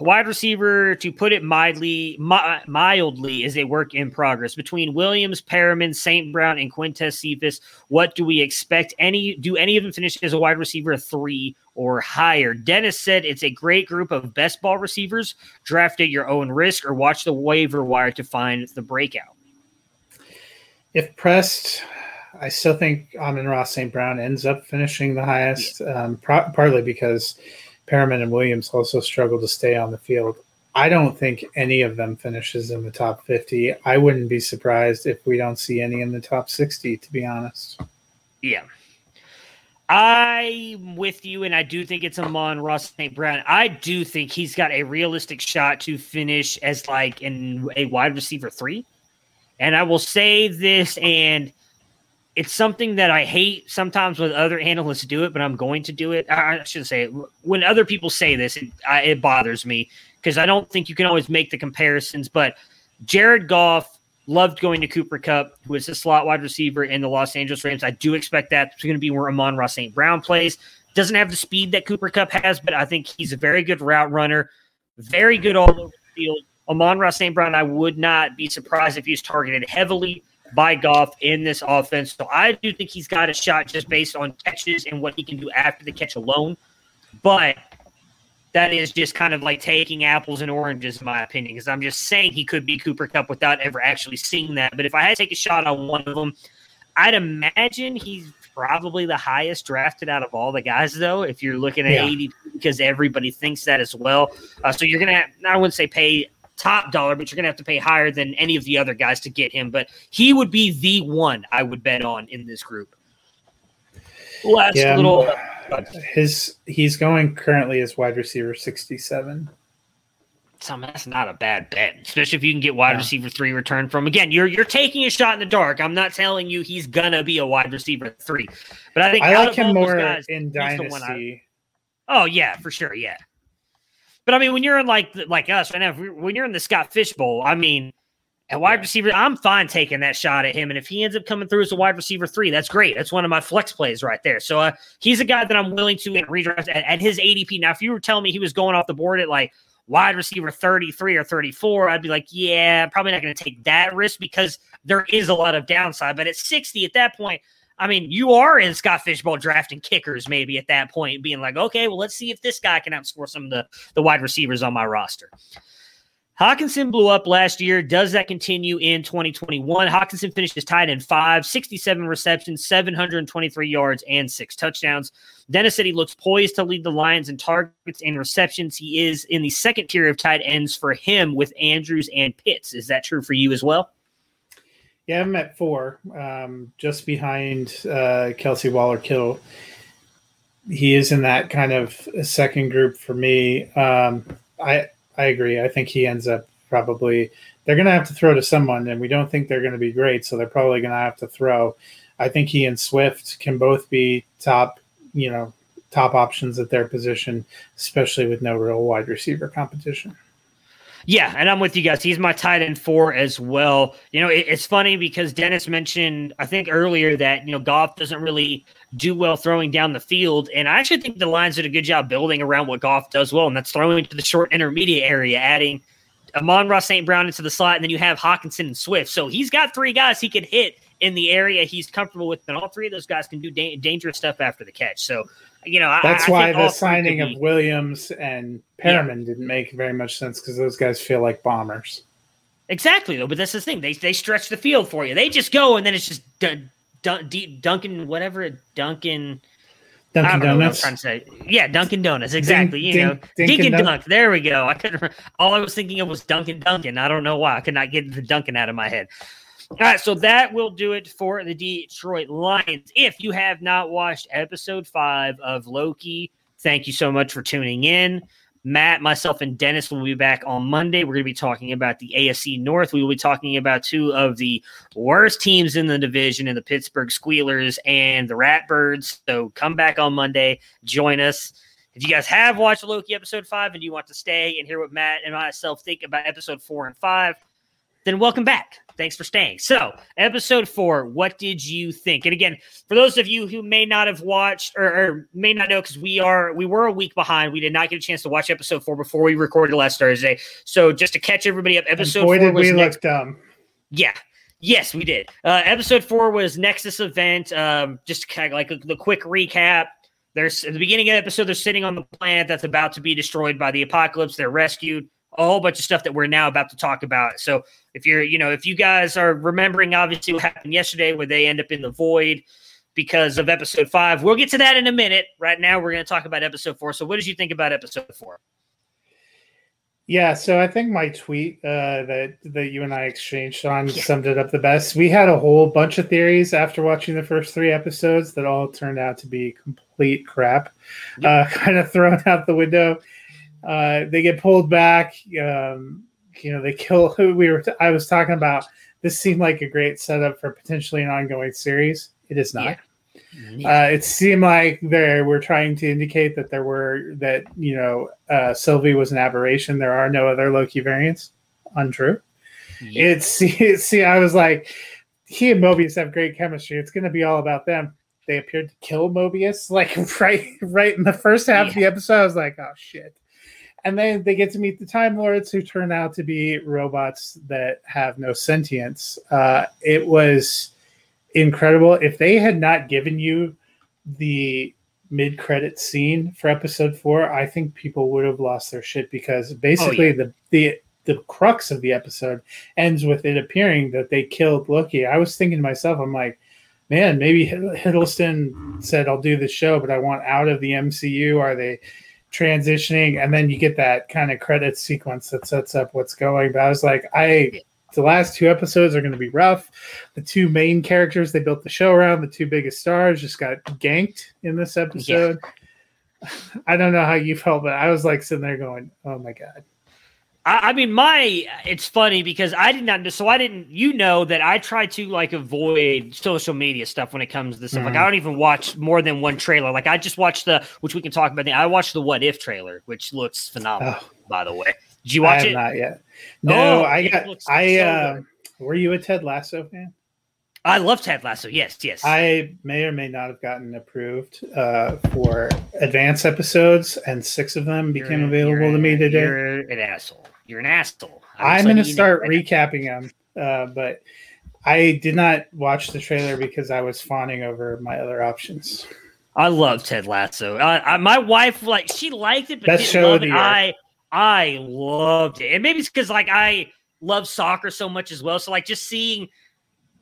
Wide receiver, to put it mildly, mi- mildly, is a work in progress. Between Williams, Perriman, St. Brown, and Quintez Cephus, what do we expect? Any do any of them finish as a wide receiver three or higher? Dennis said it's a great group of best ball receivers. Draft at your own risk or watch the waiver wire to find the breakout. If pressed, I still think Amon-Ra St. Brown ends up finishing the highest, yeah. um, pro- partly because Perriman and Williams also struggle to stay on the field. I don't think any of them finishes in the top 50. I wouldn't be surprised if we don't see any in the top 60, to be honest. Yeah. I'm with you, and I do think it's Amon-Ra St. Brown. I do think he's got a realistic shot to finish as like in a wide receiver three. And I will say this, and it's something that I hate sometimes when other analysts do it, but I'm going to do it. I shouldn't say it. When other people say this, it, I, it bothers me because I don't think you can always make the comparisons. But Jared Goff Loved going to Cooper Kupp, who is a slot wide receiver in the Los Angeles Rams. I do expect that's going to be where Amon-Ra St. Brown plays. Doesn't have the speed that Cooper Kupp has, but I think he's a very good route runner, very good all over the field. Amon-Ra St. Brown, I would not be surprised if he's targeted heavily by Goff in this offense. So I do think he's got a shot just based on catches and what he can do after the catch alone. But that is just kind of like taking apples and oranges, in my opinion, because I'm just saying he could be Cooper Kupp without ever actually seeing that. But if I had to take a shot on one of them, I'd imagine he's probably the highest drafted out of all the guys, though, if you're looking at yeah. 80, because everybody thinks that as well. Uh, so you're going to, I wouldn't say pay top dollar, but you're going to have to pay higher than any of the other guys to get him. But he would be the one I would bet on in this group. Last yeah, little um, his he's going currently as wide receiver 67. So that's not a bad bet, especially if you can get wide yeah. receiver three return from. Again, you're you're taking a shot in the dark. I'm not telling you he's gonna be a wide receiver three, but I think I like him more guys, in dynasty. I, oh yeah, for sure, yeah. But I mean, when you're in like like us right now, when you're in the Scott Fish Bowl, I mean, at wide receiver, I'm fine taking that shot at him. And if he ends up coming through as a wide receiver three, that's great. That's one of my flex plays right there. So uh, he's a guy that I'm willing to redraft at, at, his ADP. Now, if you were telling me he was going off the board at like wide receiver 33 or 34, I'd be like, yeah, probably not going to take that risk because there is a lot of downside. But at 60, at that point, I mean, you are in Scott Fish Bowl drafting kickers maybe at that point, being like, okay, well, let's see if this guy can outscore some of the, the wide receivers on my roster. Hockenson blew up last year. Does that continue in 2021? Hockenson finished his tight end five, 67 receptions, 723 yards, and six touchdowns. Dennis said he looks poised to lead the Lions in targets and receptions. He is in the second tier of tight ends for him with Andrews and Pitts. Is that true for you as well? Yeah, I'm at four, um, just behind uh, Kelce Waller Kittle. He is in that kind of second group for me. Um, I I agree. I think he ends up probably they're going to have to throw to someone, and we don't think they're going to be great, so they're probably going to have to throw. I think he and Swift can both be top, you know, top options at their position, especially with no real wide receiver competition. Yeah, and I'm with you guys. He's my tight end four as well. You know, it, it's funny because Dennis mentioned, I think earlier that, you know, Goff doesn't really do well throwing down the field. And I actually think the Lions did a good job building around what Goff does well, and that's throwing to the short intermediate area, adding Amon-Ra St. Brown into the slot, and then you have Hockenson and Swift. So he's got three guys he could hit in the area he's comfortable with, and all three of those guys can do da- dangerous stuff after the catch. So you know, that's I, why the signing of Williams and Perriman yeah. didn't make very much sense because those guys feel like bombers. Exactly, though. But that's the thing; they they stretch the field for you. They just go, and then it's just dun, dun, Dunkin' whatever Dunkin'. Dunkin' Donuts. trying to say, yeah, Dunkin' Donuts, exactly. Dink, you know, Dink, and Dunk. Dunk. There we go. I couldn't. All I was thinking of was Dunkin' Dunkin'. I don't know why I could not get the Dunkin' out of my head. All right, so that will do it for the Detroit Lions. If you have not watched episode five of Loki, thank you so much for tuning in. Matt, myself, and Dennis will be back on Monday. We're going to be talking about the AFC North. We will be talking about two of the worst teams in the division in the Pittsburgh Squealers and the Ratbirds. So come back on Monday, join us. If you guys have watched Loki episode five and you want to stay and hear what Matt and myself think about episode four and five, then welcome back. Thanks for staying. So, episode four, what did you think? And again, for those of you who may not have watched or, or may not know, because we are we were a week behind, we did not get a chance to watch episode four before we recorded last Thursday. So, just to catch everybody up, episode boy, four was we next, look dumb. Yeah, Yes, we did. Uh, episode four was Nexus event. Um, just kind of like the quick recap. There's at the beginning of the episode, they're sitting on the planet that's about to be destroyed by the apocalypse. They're rescued a whole bunch of stuff that we're now about to talk about. So if you're, you know, if you guys are remembering obviously what happened yesterday where they end up in the void because of episode five, we'll get to that in a minute. Right now, we're going to talk about episode four. So what did you think about episode four? Yeah, so I think my tweet uh, that that you and I exchanged on yeah. summed it up the best. We had a whole bunch of theories after watching the first three episodes that all turned out to be complete crap, yep. uh, kind of thrown out the window. Uh, they get pulled back. Um, you know, they kill. We were. T- I was talking about. This seemed like a great setup for potentially an ongoing series. It is not. Yeah. Uh, it seemed like they were trying to indicate that there were that you know uh, Sylvie was an aberration. There are no other Loki variants. Untrue. It's see, see, I was like, he and Mobius have great chemistry. It's going to be all about them. They appeared to kill Mobius like right, right in the first half yeah. of the episode. I was like, oh shit. And then they get to meet the Time Lords, who turn out to be robots that have no sentience. Uh, it was incredible. If they had not given you the mid-credit scene for episode four, I think people would have lost their shit because basically oh, yeah. the the the crux of the episode ends with it appearing that they killed Loki. I was thinking to myself, I'm like, man, maybe Hiddleston said, I'll do the show, but I want out of the MCU. Are they transitioning? And then you get that kind of credit sequence that sets up what's going. But I was like, I. The last two episodes are going to be rough. The two main characters they built the show around, the two biggest stars, just got ganked in this episode. Yeah. I don't know how you felt, but I was like sitting there going, "Oh my god!" I, I, mean, my it's funny because I did not. So I didn't. You know that I try to like avoid social media stuff when it comes to this stuff. Mm-hmm. Like I don't even watch more than one trailer. Like I just watched the, which we can talk about. I watched the What If trailer, which looks phenomenal. Oh, by the way, did you watch it? Not yet. No, oh, I got. I so uh, were you a Ted Lasso fan? I love Ted Lasso. Yes, yes. I may or may not have gotten approved uh, for advance episodes, and six of them became you're, available to me today. You're an asshole. You're an asshole. I'm going to start recapping them, uh, but I did not watch the trailer because I was fawning over my other options. I love Ted Lasso. I, I, my wife like she liked it, but Best show love it. I I loved it, and maybe it's because like I love soccer so much as well. So like just seeing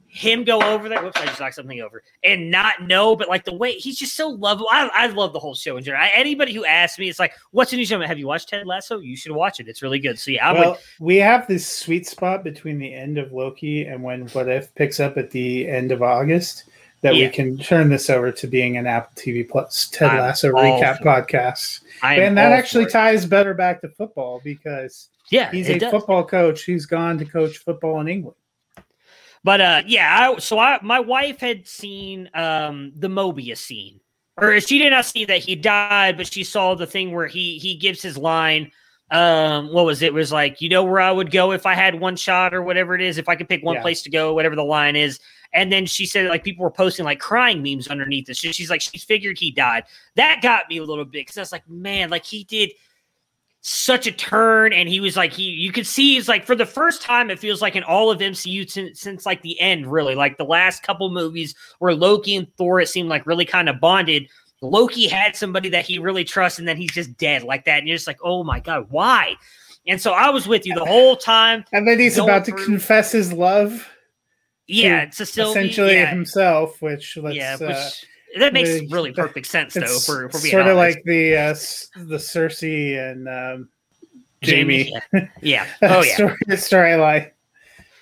him go over there. Whoops, I just knocked something over and not know, but like the way he's just so lovable. I, I love the whole show in general. I, anybody who asks me, it's like, what's a new show? Have you watched Ted Lasso? You should watch it. It's really good. So yeah, I well, would. We have this sweet spot between the end of Loki and when What If picks up at the end of August that yeah. we can turn this over to being an Apple TV Plus Ted I'm Lasso recap podcast. And that actually ties better back to football because yeah, he's a does. football coach who's gone to coach football in England. But uh, yeah, I, so I my wife had seen um the Mobius scene, or she did not see that he died, but she saw the thing where he he gives his line. Um, what was it? it was like you know where I would go if I had one shot or whatever it is, if I could pick one yeah. place to go, whatever the line is. And then she said like people were posting like crying memes underneath this. She's like she figured he died. That got me a little bit because I was like, man, like he did such a turn and he was like he you could see he's like for the first time it feels like in all of MCU since, since like the end really like the last couple movies where Loki and Thor it seemed like really kind of bonded Loki had somebody that he really trusts and then he's just dead like that and you're just like oh my god why and so I was with you the whole time and then he's about through. to confess his love yeah it's essentially yeah. himself which let's yeah, which, uh, that makes really perfect sense, though. For, for being sort of like the uh, the Cersei and um, Jaime. Jaime. Yeah. Oh yeah. story storyline.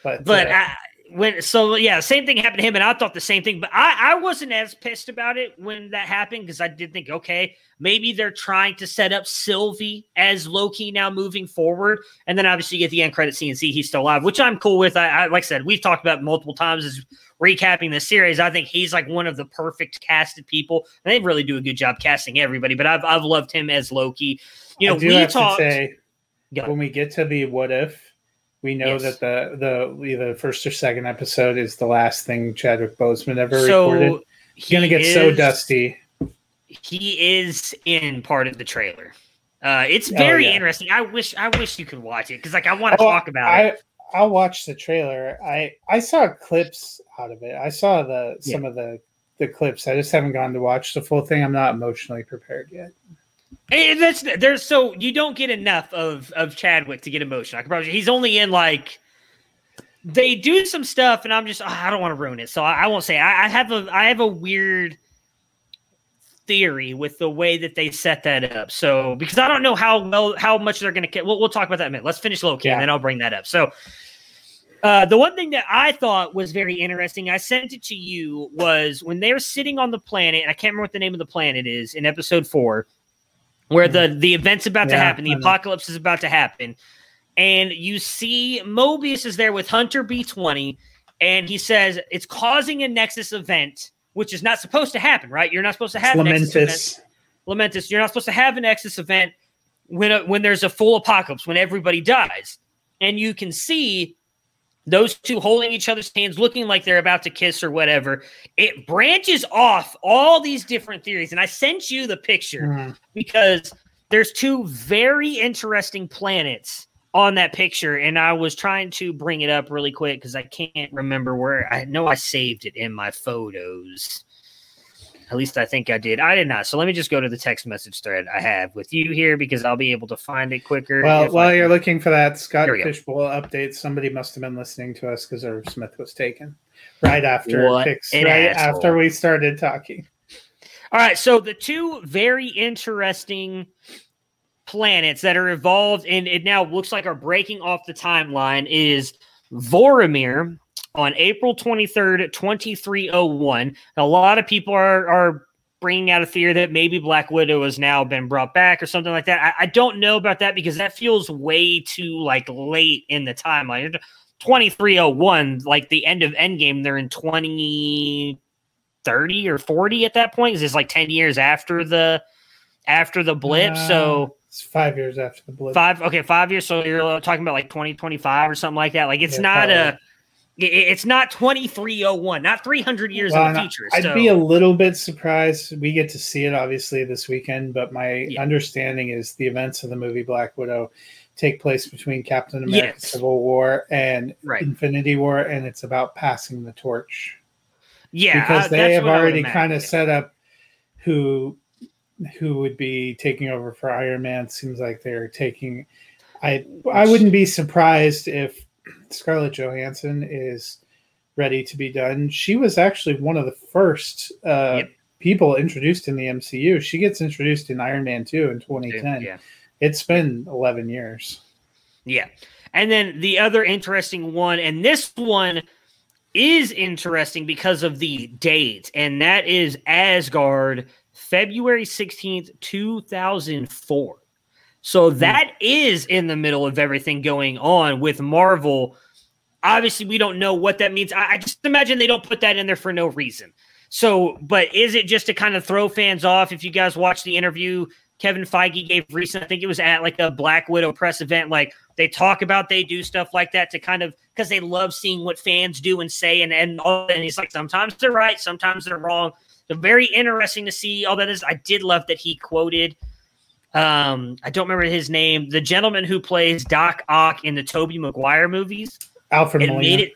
But but uh, when so yeah, same thing happened to him, and I thought the same thing. But I I wasn't as pissed about it when that happened because I did think okay, maybe they're trying to set up Sylvie as Loki now moving forward, and then obviously you get the end credit scene and see he's still alive, which I'm cool with. I, I like I said, we've talked about multiple times as recapping the series. I think he's like one of the perfect casted people, and they really do a good job casting everybody. But I've I've loved him as Loki. You know, we talked. Say, when we get to the what if we know yes. that the the either first or second episode is the last thing Chadwick Boseman ever so recorded. He's gonna get is, so dusty. He is in part of the trailer. Uh, it's oh, very oh, yeah. interesting. I wish I wish you could watch it because like I want to oh, talk about I, it. I'll watch the trailer. I I saw clips out of it. I saw the some yeah. of the the clips. I just haven't gone to watch the full thing. I'm not emotionally prepared yet. And that's there's so you don't get enough of of Chadwick to get emotional. I can probably he's only in like they do some stuff, and I'm just oh, I don't want to ruin it, so I, I won't say. I, I, have a I have a weird theory with the way that they set that up. So because I don't know how well how much they're going to. We'll, we'll talk about that in a minute. Let's finish Loki, yeah. and then I'll bring that up. So. Uh, the one thing that I thought was very interesting, I sent it to you, was when they're sitting on the planet, and I can't remember what the name of the planet is in episode four where the the event's about yeah, to happen, the apocalypse is about to happen, and you see Mobius is there with Hunter B twenty, and he says it's causing a Nexus event, which is not supposed to happen, right? You're not supposed to have Lamentus. Nexus event. Lamentus. You're not supposed to have a Nexus event when a, when there's a full apocalypse, when everybody dies, and you can see those two holding each other's hands, looking like they're about to kiss or whatever. It branches off all these different theories. And I sent you the picture Mhm. because there's two very interesting planets on that picture. And I was trying to bring it up really quick because I can't remember where I know I saved it in my photos. At least I think I did. I did not. So let me just go to the text message thread I have with you here because I'll be able to find it quicker. Well, while I you're looking for that, Scott Here we go. Fishbowl update. Somebody must have been listening to us because Irv Smith was taken right after picks, right asshole. after we started talking. All right, so the two very interesting planets that are involved and it now looks like are breaking off the timeline is Voromir on April 23rd, 2301. A lot of people are are bringing out a theory that maybe Black Widow has now been brought back or something like that. I, I don't know about that because that feels way too like late in the timeline. 2301, like the end of Endgame, they're in 20 30 or 40 at that point. 'cause it's like 10 years after the after the blip. So It's five years after the blip. five okay, five years. So you're talking about like 2025 or something like that. Like it's Yeah, not a probably. it- it's not 2301, not 300 years Well, in the future. I'd so be a little bit surprised. We get to see it obviously this weekend, but my Yeah. understanding is the events of the movie Black Widow take place between Captain America Yes. Civil War and right. Infinity War, and it's about passing the torch. Yeah, because uh, they that's have what I would already kind of set up who who would be taking over for Iron Man. Seems like they're taking. I I wouldn't be surprised if Scarlett Johansson is ready to be done. She was actually one of the first uh, Yep. people introduced in the MCU. She gets introduced in Iron Man two in 2010. Yeah. It's been 11 years. Yeah. And then the other interesting one, and this one is interesting because of the date, and that is Asgard, February 16th, 2004. So hmm. that is in the middle of everything going on with Marvel. Obviously, we don't know what that means. I, I just imagine they don't put that in there for no reason. So, but is it just to kind of throw fans off? If you guys watch the interview Kevin Feige gave recent, I think it was at like a Black Widow press event, like they talk about they do stuff like that to kind of because they love seeing what fans do and say and and all and he's like sometimes they're right sometimes they're wrong so very interesting to see all that is i did love that he quoted um i don't remember his name the gentleman who plays doc ock in the tobey maguire movies Alfred it Molina. made it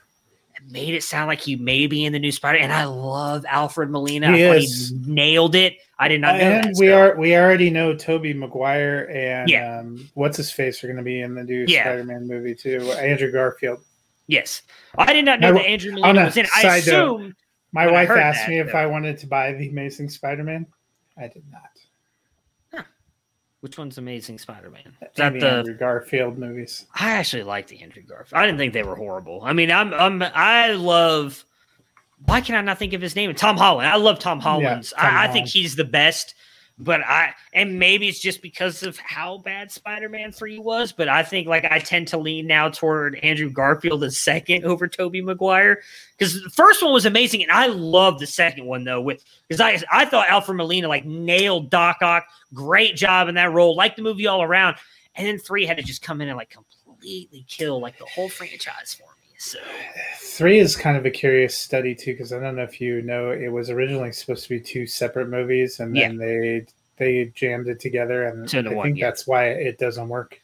it made it sound like he may be in the new spider and i love alfred molina He I is. he nailed it i did not know and that, we are we already know Tobey Maguire and Yeah. um, what's his face are going to be in the new Yeah. Spider-Man movie too. Andrew Garfield. yes i did not know My- that andrew molina was in it i assume. note, My When wife asked that, me if though. I wanted to buy the Amazing Spider-Man. I did not. which one's amazing spider-man is that the Andrew Garfield movies. I actually like the Andrew Garfield. I didn't think they were horrible. I mean, I'm, I'm I love. Why can I not think of his name? Tom Holland. I love Tom Holland's. Tom I, I think he's the best. But I and maybe it's just because of how bad Spider-Man Three was. But I think like I tend to lean now toward Andrew Garfield as second over Tobey Maguire because the first one was amazing, and I love the second one though. With because I I thought Alfred Molina like nailed Doc Ock, great job in that role, like the movie all around. And then three had to just come in and like completely kill like the whole franchise for me. So Three is kind of a curious study too, because I don't know if you know, it was originally supposed to be two separate movies, and then they they jammed it together, and Into I one, think yeah. that's why it doesn't work.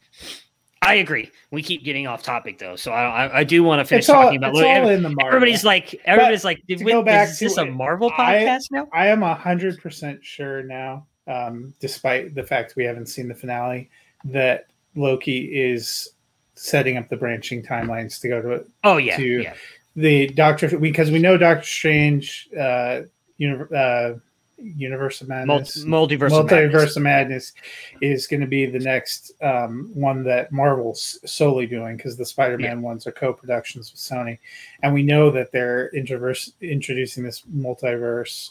I agree. We keep getting off topic though, so I I, I do want to finish all, talking about. it's look, all in the Marvel. everybody's like, everybody's like, did to we, go back is this to a it, Marvel I- podcast now? I am hundred percent sure now, um, despite the fact we haven't seen the finale, that Loki is setting up the branching timelines to go to Oh yeah, to- yeah, the Doctor because we know Doctor Strange, uh, uni- uh, Universe of Madness, multiverse, of madness. Multiverse of Madness is going to be the next um, one that Marvel's solely doing because the Spider-Man ones are co-productions with Sony, and we know that they're introverse, introducing this multiverse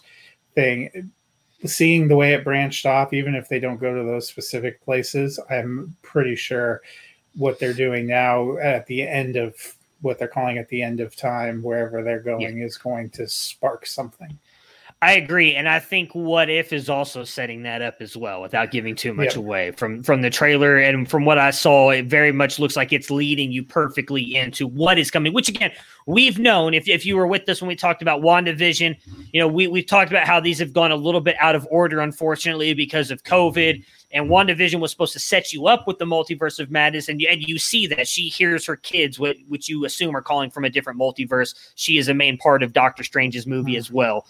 thing. Seeing the way it branched off, even if they don't go to those specific places, I'm pretty sure what they're doing now at the end of what they're calling at the end of time, wherever they're going, is going to spark something. I agree, and I think What If is also setting that up as well, without giving too much away from from the trailer and from what I saw. It very much looks like it's leading you perfectly into what is coming. Which again, we've known if if you were with us when we talked about Wandavision, you know we we've talked about how these have gone a little bit out of order, unfortunately, because of COVID. And WandaVision was supposed to set you up with the multiverse of madness, and you, and you see that she hears her kids, which you assume are calling from a different multiverse. She is a main part of Doctor Strange's movie as well.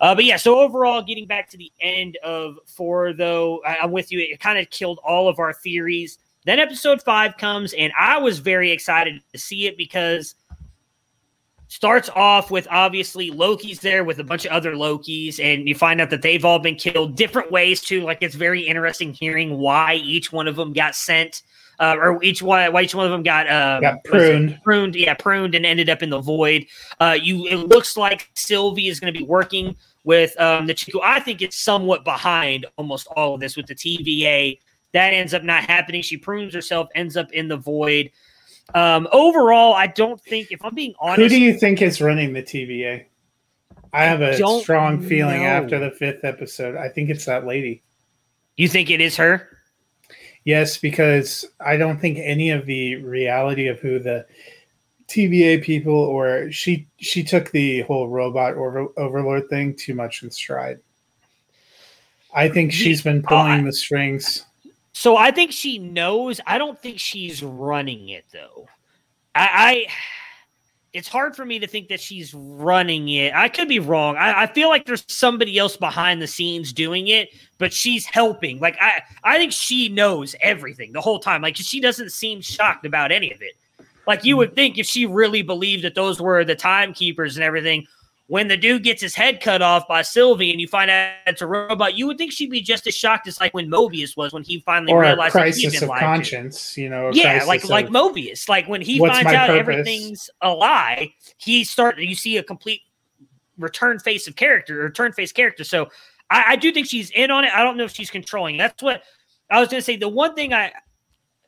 Uh, but yeah, so overall, getting back to the end of four, though, I, am with you. It kind of killed all of our theories. Then episode five comes, and I was very excited to see it because starts off with obviously Loki's there with a bunch of other Lokis, and you find out that they've all been killed different ways too. Like it's very interesting hearing why each one of them got sent uh, or each one, why each one of them got, um, got pruned, pruned, yeah, pruned, and ended up in the void. Uh, you, it looks like Sylvie is going to be working with um, the Chiku. I think it's somewhat behind almost all of this with the TVA. That ends up not happening. She prunes herself, ends up in the void. Um, overall, I don't think, if I'm being honest, who do you think is running the TVA? I have a strong feeling know. after the fifth episode. I think it's that lady. You think it is her? Yes, because I don't think any of the reality of who the TVA people or she she took the whole robot over, overlord thing too much in stride. I think she's been pulling uh, the strings. So I think she knows. I don't think she's running it though. I, I it's hard for me to think that she's running it. I could be wrong. I, I, feel like there's somebody else behind the scenes doing it, but she's helping. Like I, I think she knows everything the whole time. Like she doesn't seem shocked about any of it. Like you hmm. would think if she really believed that those were the timekeepers and everything, when the dude gets his head cut off by Sylvie and you find out it's a robot, you would think she'd be just as shocked as like when Mobius was when he finally or realized a crisis of conscience, to. you know. Yeah, like like Mobius, like when he finds out purpose? everything's a lie, he start you see a complete return face of character, return face character. So I, I do think she's in on it. I don't know if she's controlling. That's what I was going to say. The one thing I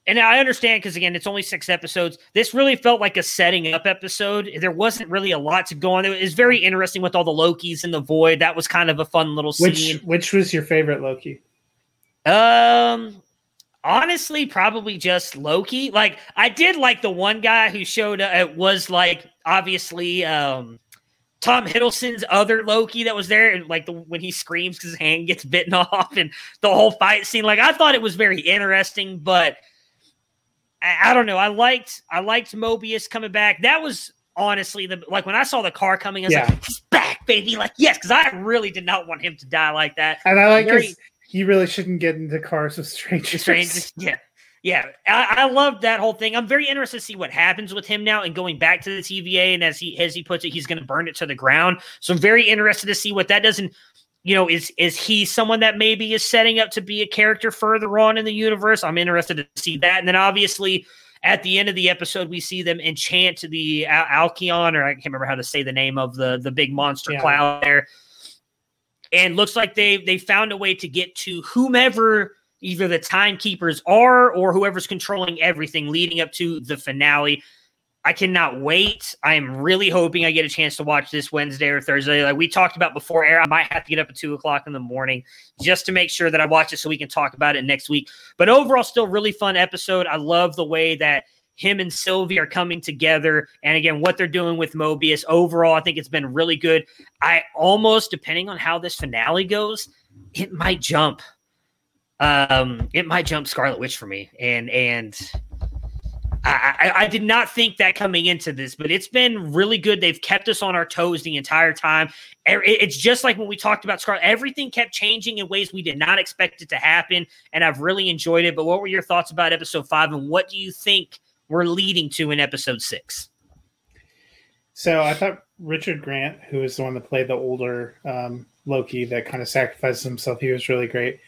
and I understand because again, it's only six episodes. This really felt like a setting up episode. There wasn't really a lot to go on. It was very interesting with all the Lokis in the void. That was kind of a fun little scene. Which which was your favorite Loki? Um honestly, probably just Loki. Like I did like the one guy who showed up. It was like obviously um Tom Hiddleston's other Loki that was there, and like the when he screams because his hand gets bitten off, and the whole fight scene. Like I thought it was very interesting, but I, I, don't know. I liked I liked Mobius coming back. That was honestly the like when I saw the car coming, I was yeah. like, he's back, baby. Like, yes, because I really did not want him to die like that. And I like Very, he really shouldn't get into cars with strangers. strangers. Yeah. Yeah, I, I love that whole thing. I'm very interested to see what happens with him now and going back to the TVA. And as he as he puts it, he's going to burn it to the ground. So I'm very interested to see what that does. And you know, is is he someone that maybe is setting up to be a character further on in the universe? I'm interested to see that. And then obviously at the end of the episode, we see them enchant the Al- or I can't remember how to say the name of the the big monster yeah. cloud there. And looks like they they found a way to get to whomever either the timekeepers are or whoever's controlling everything leading up to the finale. I cannot wait. I am really hoping I get a chance to watch this Wednesday or Thursday. Like we talked about before air, I might have to get up at two o'clock in the morning just to make sure that I watch it so we can talk about it next week. But overall, still really fun episode. I love the way that him and Sylvie are coming together. And again, what they're doing with Mobius. Overall, I think it's been really good. I almost, depending on how this finale goes, it might jump. Um, it might jump Scarlet Witch for me. And and I, I, did not think that coming into this, but it's been really good. They've kept us on our toes the entire time. It's just like when we talked about Scarlet, everything kept changing in ways we did not expect it to happen. And I've really enjoyed it. But what were your thoughts about episode five? And what do you think we're leading to in episode six? So I thought Richard Grant, who is the one that played the older um, Loki that kind of sacrifices himself, he was really great.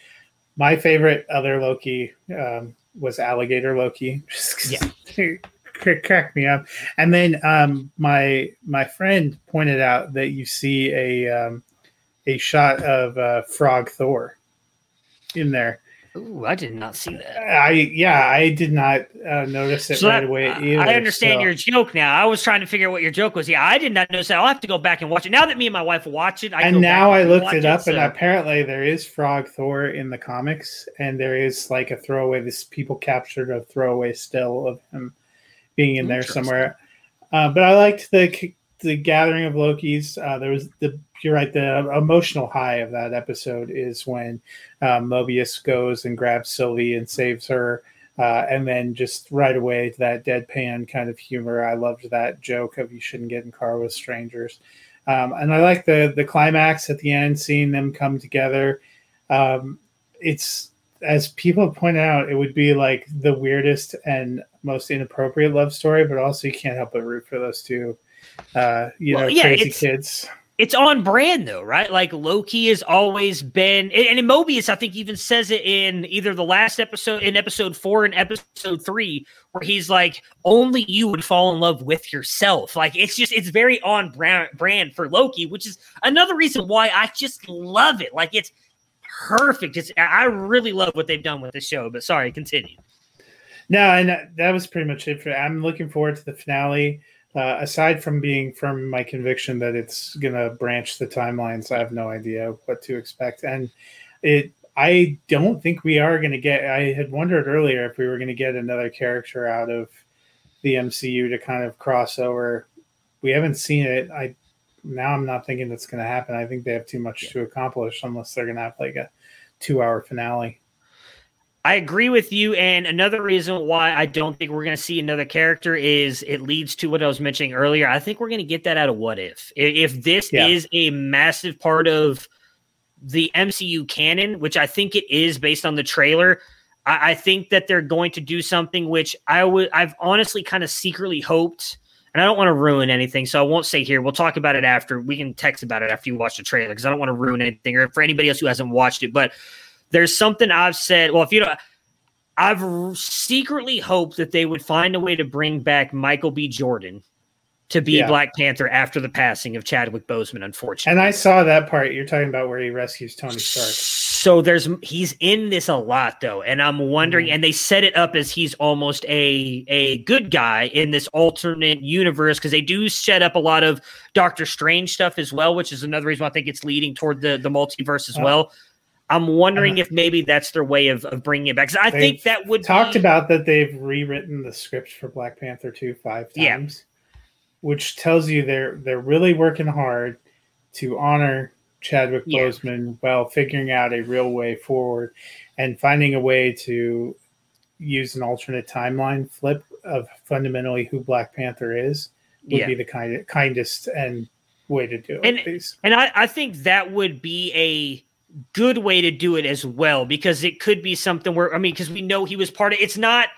My favorite other Loki um, was alligator Loki. yeah. crack me up. And then um, my my friend pointed out that you see a um, a shot of uh, Frog Thor in there. Ooh, I did not see that. I yeah, I did not uh, notice it So right that- away. I- Either, I understand so- your joke now. I was trying to figure out what your joke was. Yeah, I did not notice that. I'll have to go back and watch it. Now that me and my wife watch it, I and now I and looked it up, and so- apparently there is Frog Thor in the comics, and there is like a throwaway. This people captured a throwaway still of him being in there somewhere. Uh, but I liked the the gathering of Loki's. Uh, there was the you're right. The emotional high of that episode is when uh, Mobius goes and grabs Sylvie and saves her. Uh, and then just right away that deadpan kind of humor. I loved that joke of you shouldn't get in car with strangers. Um, and I like the the climax at the end, seeing them come together. Um, it's as people pointed out, it would be like the weirdest and most inappropriate love story, but also you can't help but root for those two, uh, you Well, know, yeah, crazy it's- kids. it's on brand though, right? Like Loki has always been, and Mobius, I think even says it in either the last episode, in episode four and episode three, where he's like, "Only you would fall in love with yourself." Like it's just, it's very on brand, brand for Loki, which is another reason why I just love it. Like it's perfect. It's, I really love what they've done with the show. But sorry, continue. No, and that- that was pretty much it for. I'm looking forward to the finale. Uh, aside from being in my conviction that it's gonna branch the timelines, I have no idea what to expect, and it. I don't think we are going to get. I had wondered earlier if we were going to get another character out of the MCU to kind of cross over. We haven't seen it. I now I'm not thinking that's going to happen. I think they have too much to accomplish unless they're going to have like a two-hour finale. I agree with you. And another reason why I don't think we're going to see another character is it leads to what I was mentioning earlier. I think we're going to get that out of What If. If this Yeah. is a massive part of the MCU canon, which I think it is based on the trailer, I, I think that they're going to do something which I would I've honestly kind of secretly hoped. And I don't want to ruin anything, so I won't say here. We'll talk about it after. We can text about it after you watch the trailer because I don't want to ruin anything or for anybody else who hasn't watched it. But there's something I've said. Well, if you don't, I've secretly hoped that they would find a way to bring back Michael B. Jordan to be Yeah. Black Panther after the passing of Chadwick Boseman, unfortunately. And I saw that part you're talking about where he rescues Tony Stark. So there's he's in this a lot though, and I'm wondering. Mhm. And they set it up as he's almost a a good guy in this alternate universe because they do set up a lot of Doctor Strange stuff as well, which is another reason why I think it's leading toward the the multiverse as Uh, well. I'm wondering uh-huh. if maybe that's their way of, of bringing it back. I think that would talked be, about that they've rewritten the script for Black Panther 2 five Yeah. times, which tells you they're they're really working hard to honor Chadwick Yeah. Boseman while figuring out a real way forward and finding a way to use an alternate timeline flip of fundamentally who Black Panther is would Yeah. be the kind kindest and way to do it. And- And I, I think that would be a good way to do it as well, because it could be something where I mean, because we know he was part of it's not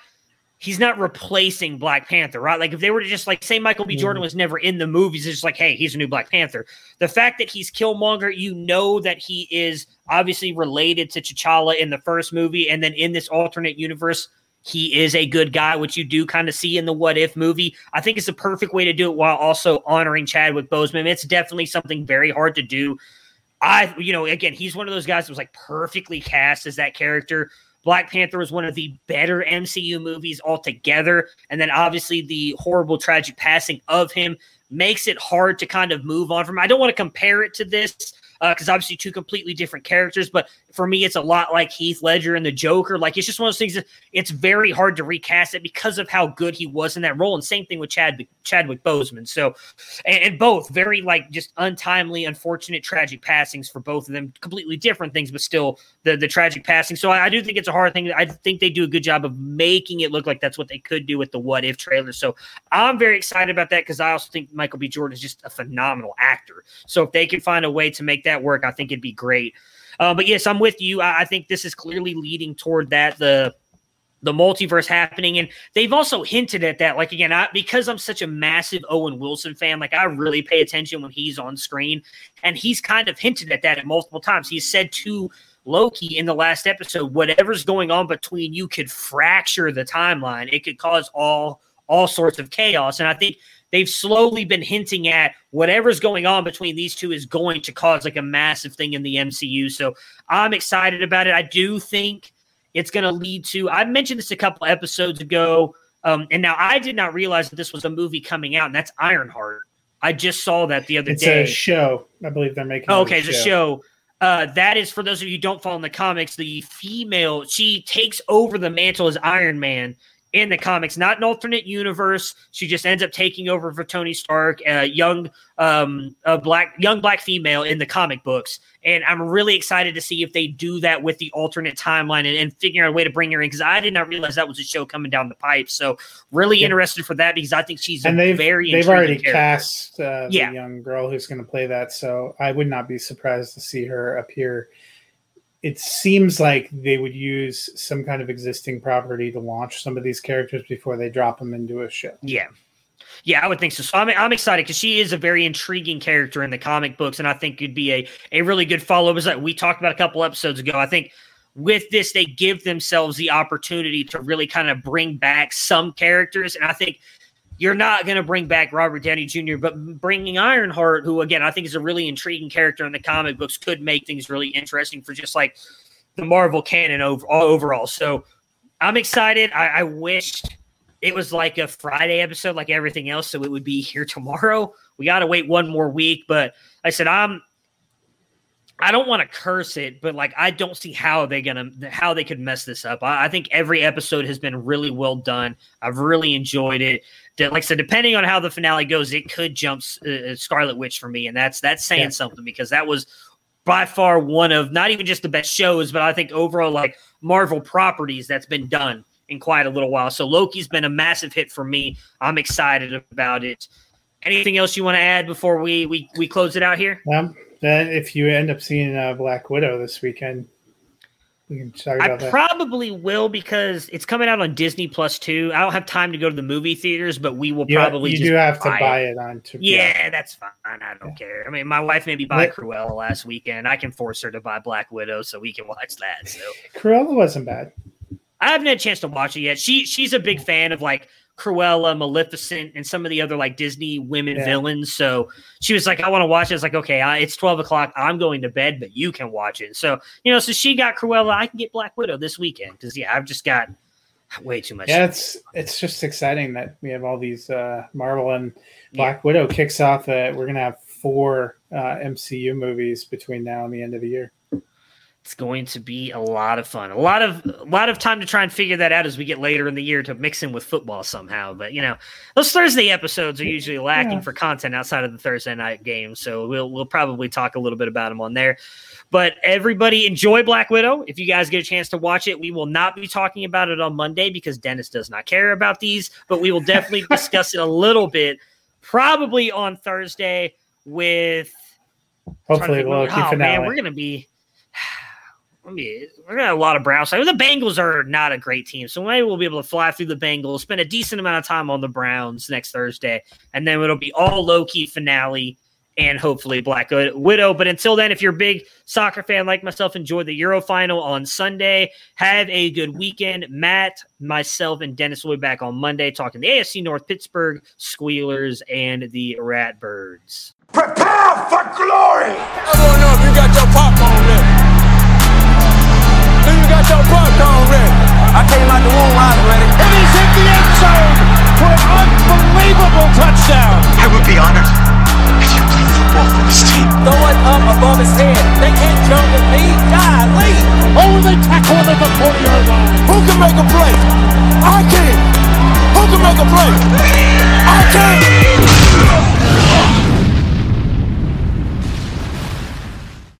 he's not replacing Black Panther, right? Like if they were to just like say Michael B. Jordan Mhm. was never in the movies, it's just like, hey, he's a new Black Panther. The fact that he's Killmonger, you know that he is obviously related to T'Challa in the first movie, and then in this alternate universe, he is a good guy, which you do kind of see in the What If movie. I think it's a perfect way to do it while also honoring Chadwick Boseman. It's definitely something very hard to do. I, you know, again, he's one of those guys that was like perfectly cast as that character. Black Panther was one of the better MCU movies altogether. And then obviously the horrible, tragic passing of him makes it hard to kind of move on from. I don't want to compare it to this uh, because obviously two completely different characters. But for me, it's a lot like Heath Ledger and the Joker. Like it's just one of those things that it's very hard to recast it because of how good he was in that role. And same thing with Chadwick Chadwick Boseman. So, and, and both very like just untimely, unfortunate, tragic passings for both of them. Completely different things, but still the the tragic passing. So I, I do think it's a hard thing. I think they do a good job of making it look like that's what they could do with the What If trailer. So I'm very excited about that because I also think Michael B. Jordan is just a phenomenal actor. So if they can find a way to make that work, I think it'd be great. Uh, but yes, I'm with you. I, I think this is clearly leading toward that. The the multiverse happening and they've also hinted at that like again I, because i'm such a massive owen wilson fan like i really pay attention when he's on screen and he's kind of hinted at that at multiple times he's said to loki in the last episode whatever's going on between you could fracture the timeline it could cause all all sorts of chaos and i think they've slowly been hinting at whatever's going on between these two is going to cause like a massive thing in the mcu so i'm excited about it i do think it's going to lead to. I mentioned this a couple episodes ago, um, and now I did not realize that this was a movie coming out, and that's Ironheart. I just saw that the other it's day. It's a show. I believe they're making. Oh, okay, it's a show. Uh, that is for those of you who don't follow in the comics. The female she takes over the mantle as Iron Man in the comics, not an alternate universe. She just ends up taking over for Tony Stark, a young, um, a black, young black female in the comic books. And I'm really excited to see if they do that with the alternate timeline and, and figure out a way to bring her in because I did not realize that was a show coming down the pipe. So really yeah. interested for that because I think she's and they've, very they've already character. cast uh, the young girl who's going to play that. So I would not be surprised to see her appear it seems like they would use some kind of existing property to launch some of these characters before they drop them into a show. Yeah. Yeah, I would think so. So I'm, I'm excited because she is a very intriguing character in the comic books, and I think could be a, a really good follow. Up. As we talked about a couple episodes ago, I think with this they give themselves the opportunity to really kind of bring back some characters, and I think you're not going to bring back Robert Downey Jr., but bringing Ironheart, who again I think is a really intriguing character in the comic books, could make things really interesting for just like the Marvel canon over, overall. So I'm excited. I, I wished it was like a Friday episode, like everything else, so it would be here tomorrow. We got to wait one more week, but I said I'm I don't want to curse it, but like I don't see how they gonna how they could mess this up. I, I, think every episode has been really well done. I've really enjoyed it. Like I said, depending on how the finale goes, it could jump uh, uh, Scarlet Witch for me, and that's that's saying yeah. something because that was by far one of not even just the best shows, but I think overall like Marvel properties that's been done in quite a little while. So Loki's been a massive hit for me. I'm excited about it. Anything else you want to add before we we we close it out here? Um, then if you end up seeing uh, Black Widow this weekend, we can talk about I that. probably will because it's coming out on Disney Plus too. I don't have time to go to the movie theaters, but we will you, probably. You do have to buy it, it on. To, yeah, yeah, that's fine. I don't yeah. care. I mean, my wife made me buy Cruella last weekend. I can force her to buy Black Widow so we can watch that. So Cruella wasn't bad. I haven't had a chance to watch it yet. She she's a big fan of like Cruella, Maleficent, and some of the other like Disney women yeah. villains. So she was like, I want to watch it. It's like, okay, I, it's 12 o'clock. I'm going to bed, but you can watch it. So, you know, so she got Cruella. I can get Black Widow this weekend because, yeah, I've just got way too much. Yeah, it's it's just exciting that we have all these uh, Marvel and Black yeah. Widow kicks off that we're going to have four uh, MCU movies between now and the end of the year. It's going to be a lot of fun. A lot of a lot of time to try and figure that out as we get later in the year to mix in with football somehow. But you know, those Thursday episodes are usually lacking yeah. for content outside of the Thursday night game, So we'll we'll probably talk a little bit about them on there. But everybody enjoy Black Widow. If you guys get a chance to watch it, we will not be talking about it on Monday because Dennis does not care about these, but we will definitely discuss it a little bit, probably on Thursday with hopefully we'll oh, man, we're gonna be I mean, we're gonna have a lot of Browns. The Bengals are not a great team, so maybe we'll be able to fly through the Bengals, spend a decent amount of time on the Browns next Thursday, and then it'll be all Loki finale and hopefully Black Widow. But until then, if you're a big soccer fan like myself, enjoy the Euro final on Sunday. Have a good weekend. Matt, myself, and Dennis will be back on Monday talking the AFC North Pittsburgh Squealers and the Ratbirds. Prepare for glory! I don't know if you got Get your popcorn ready. I came out the womb, I ready. And he's in the end zone for an unbelievable touchdown. I would be honored if you played football for this team. Throw it up above his head. They can't jump with me. God, leave. Oh, they tackle him at the 40-yard line. Who can make a play? I can. Who can make a play? I can.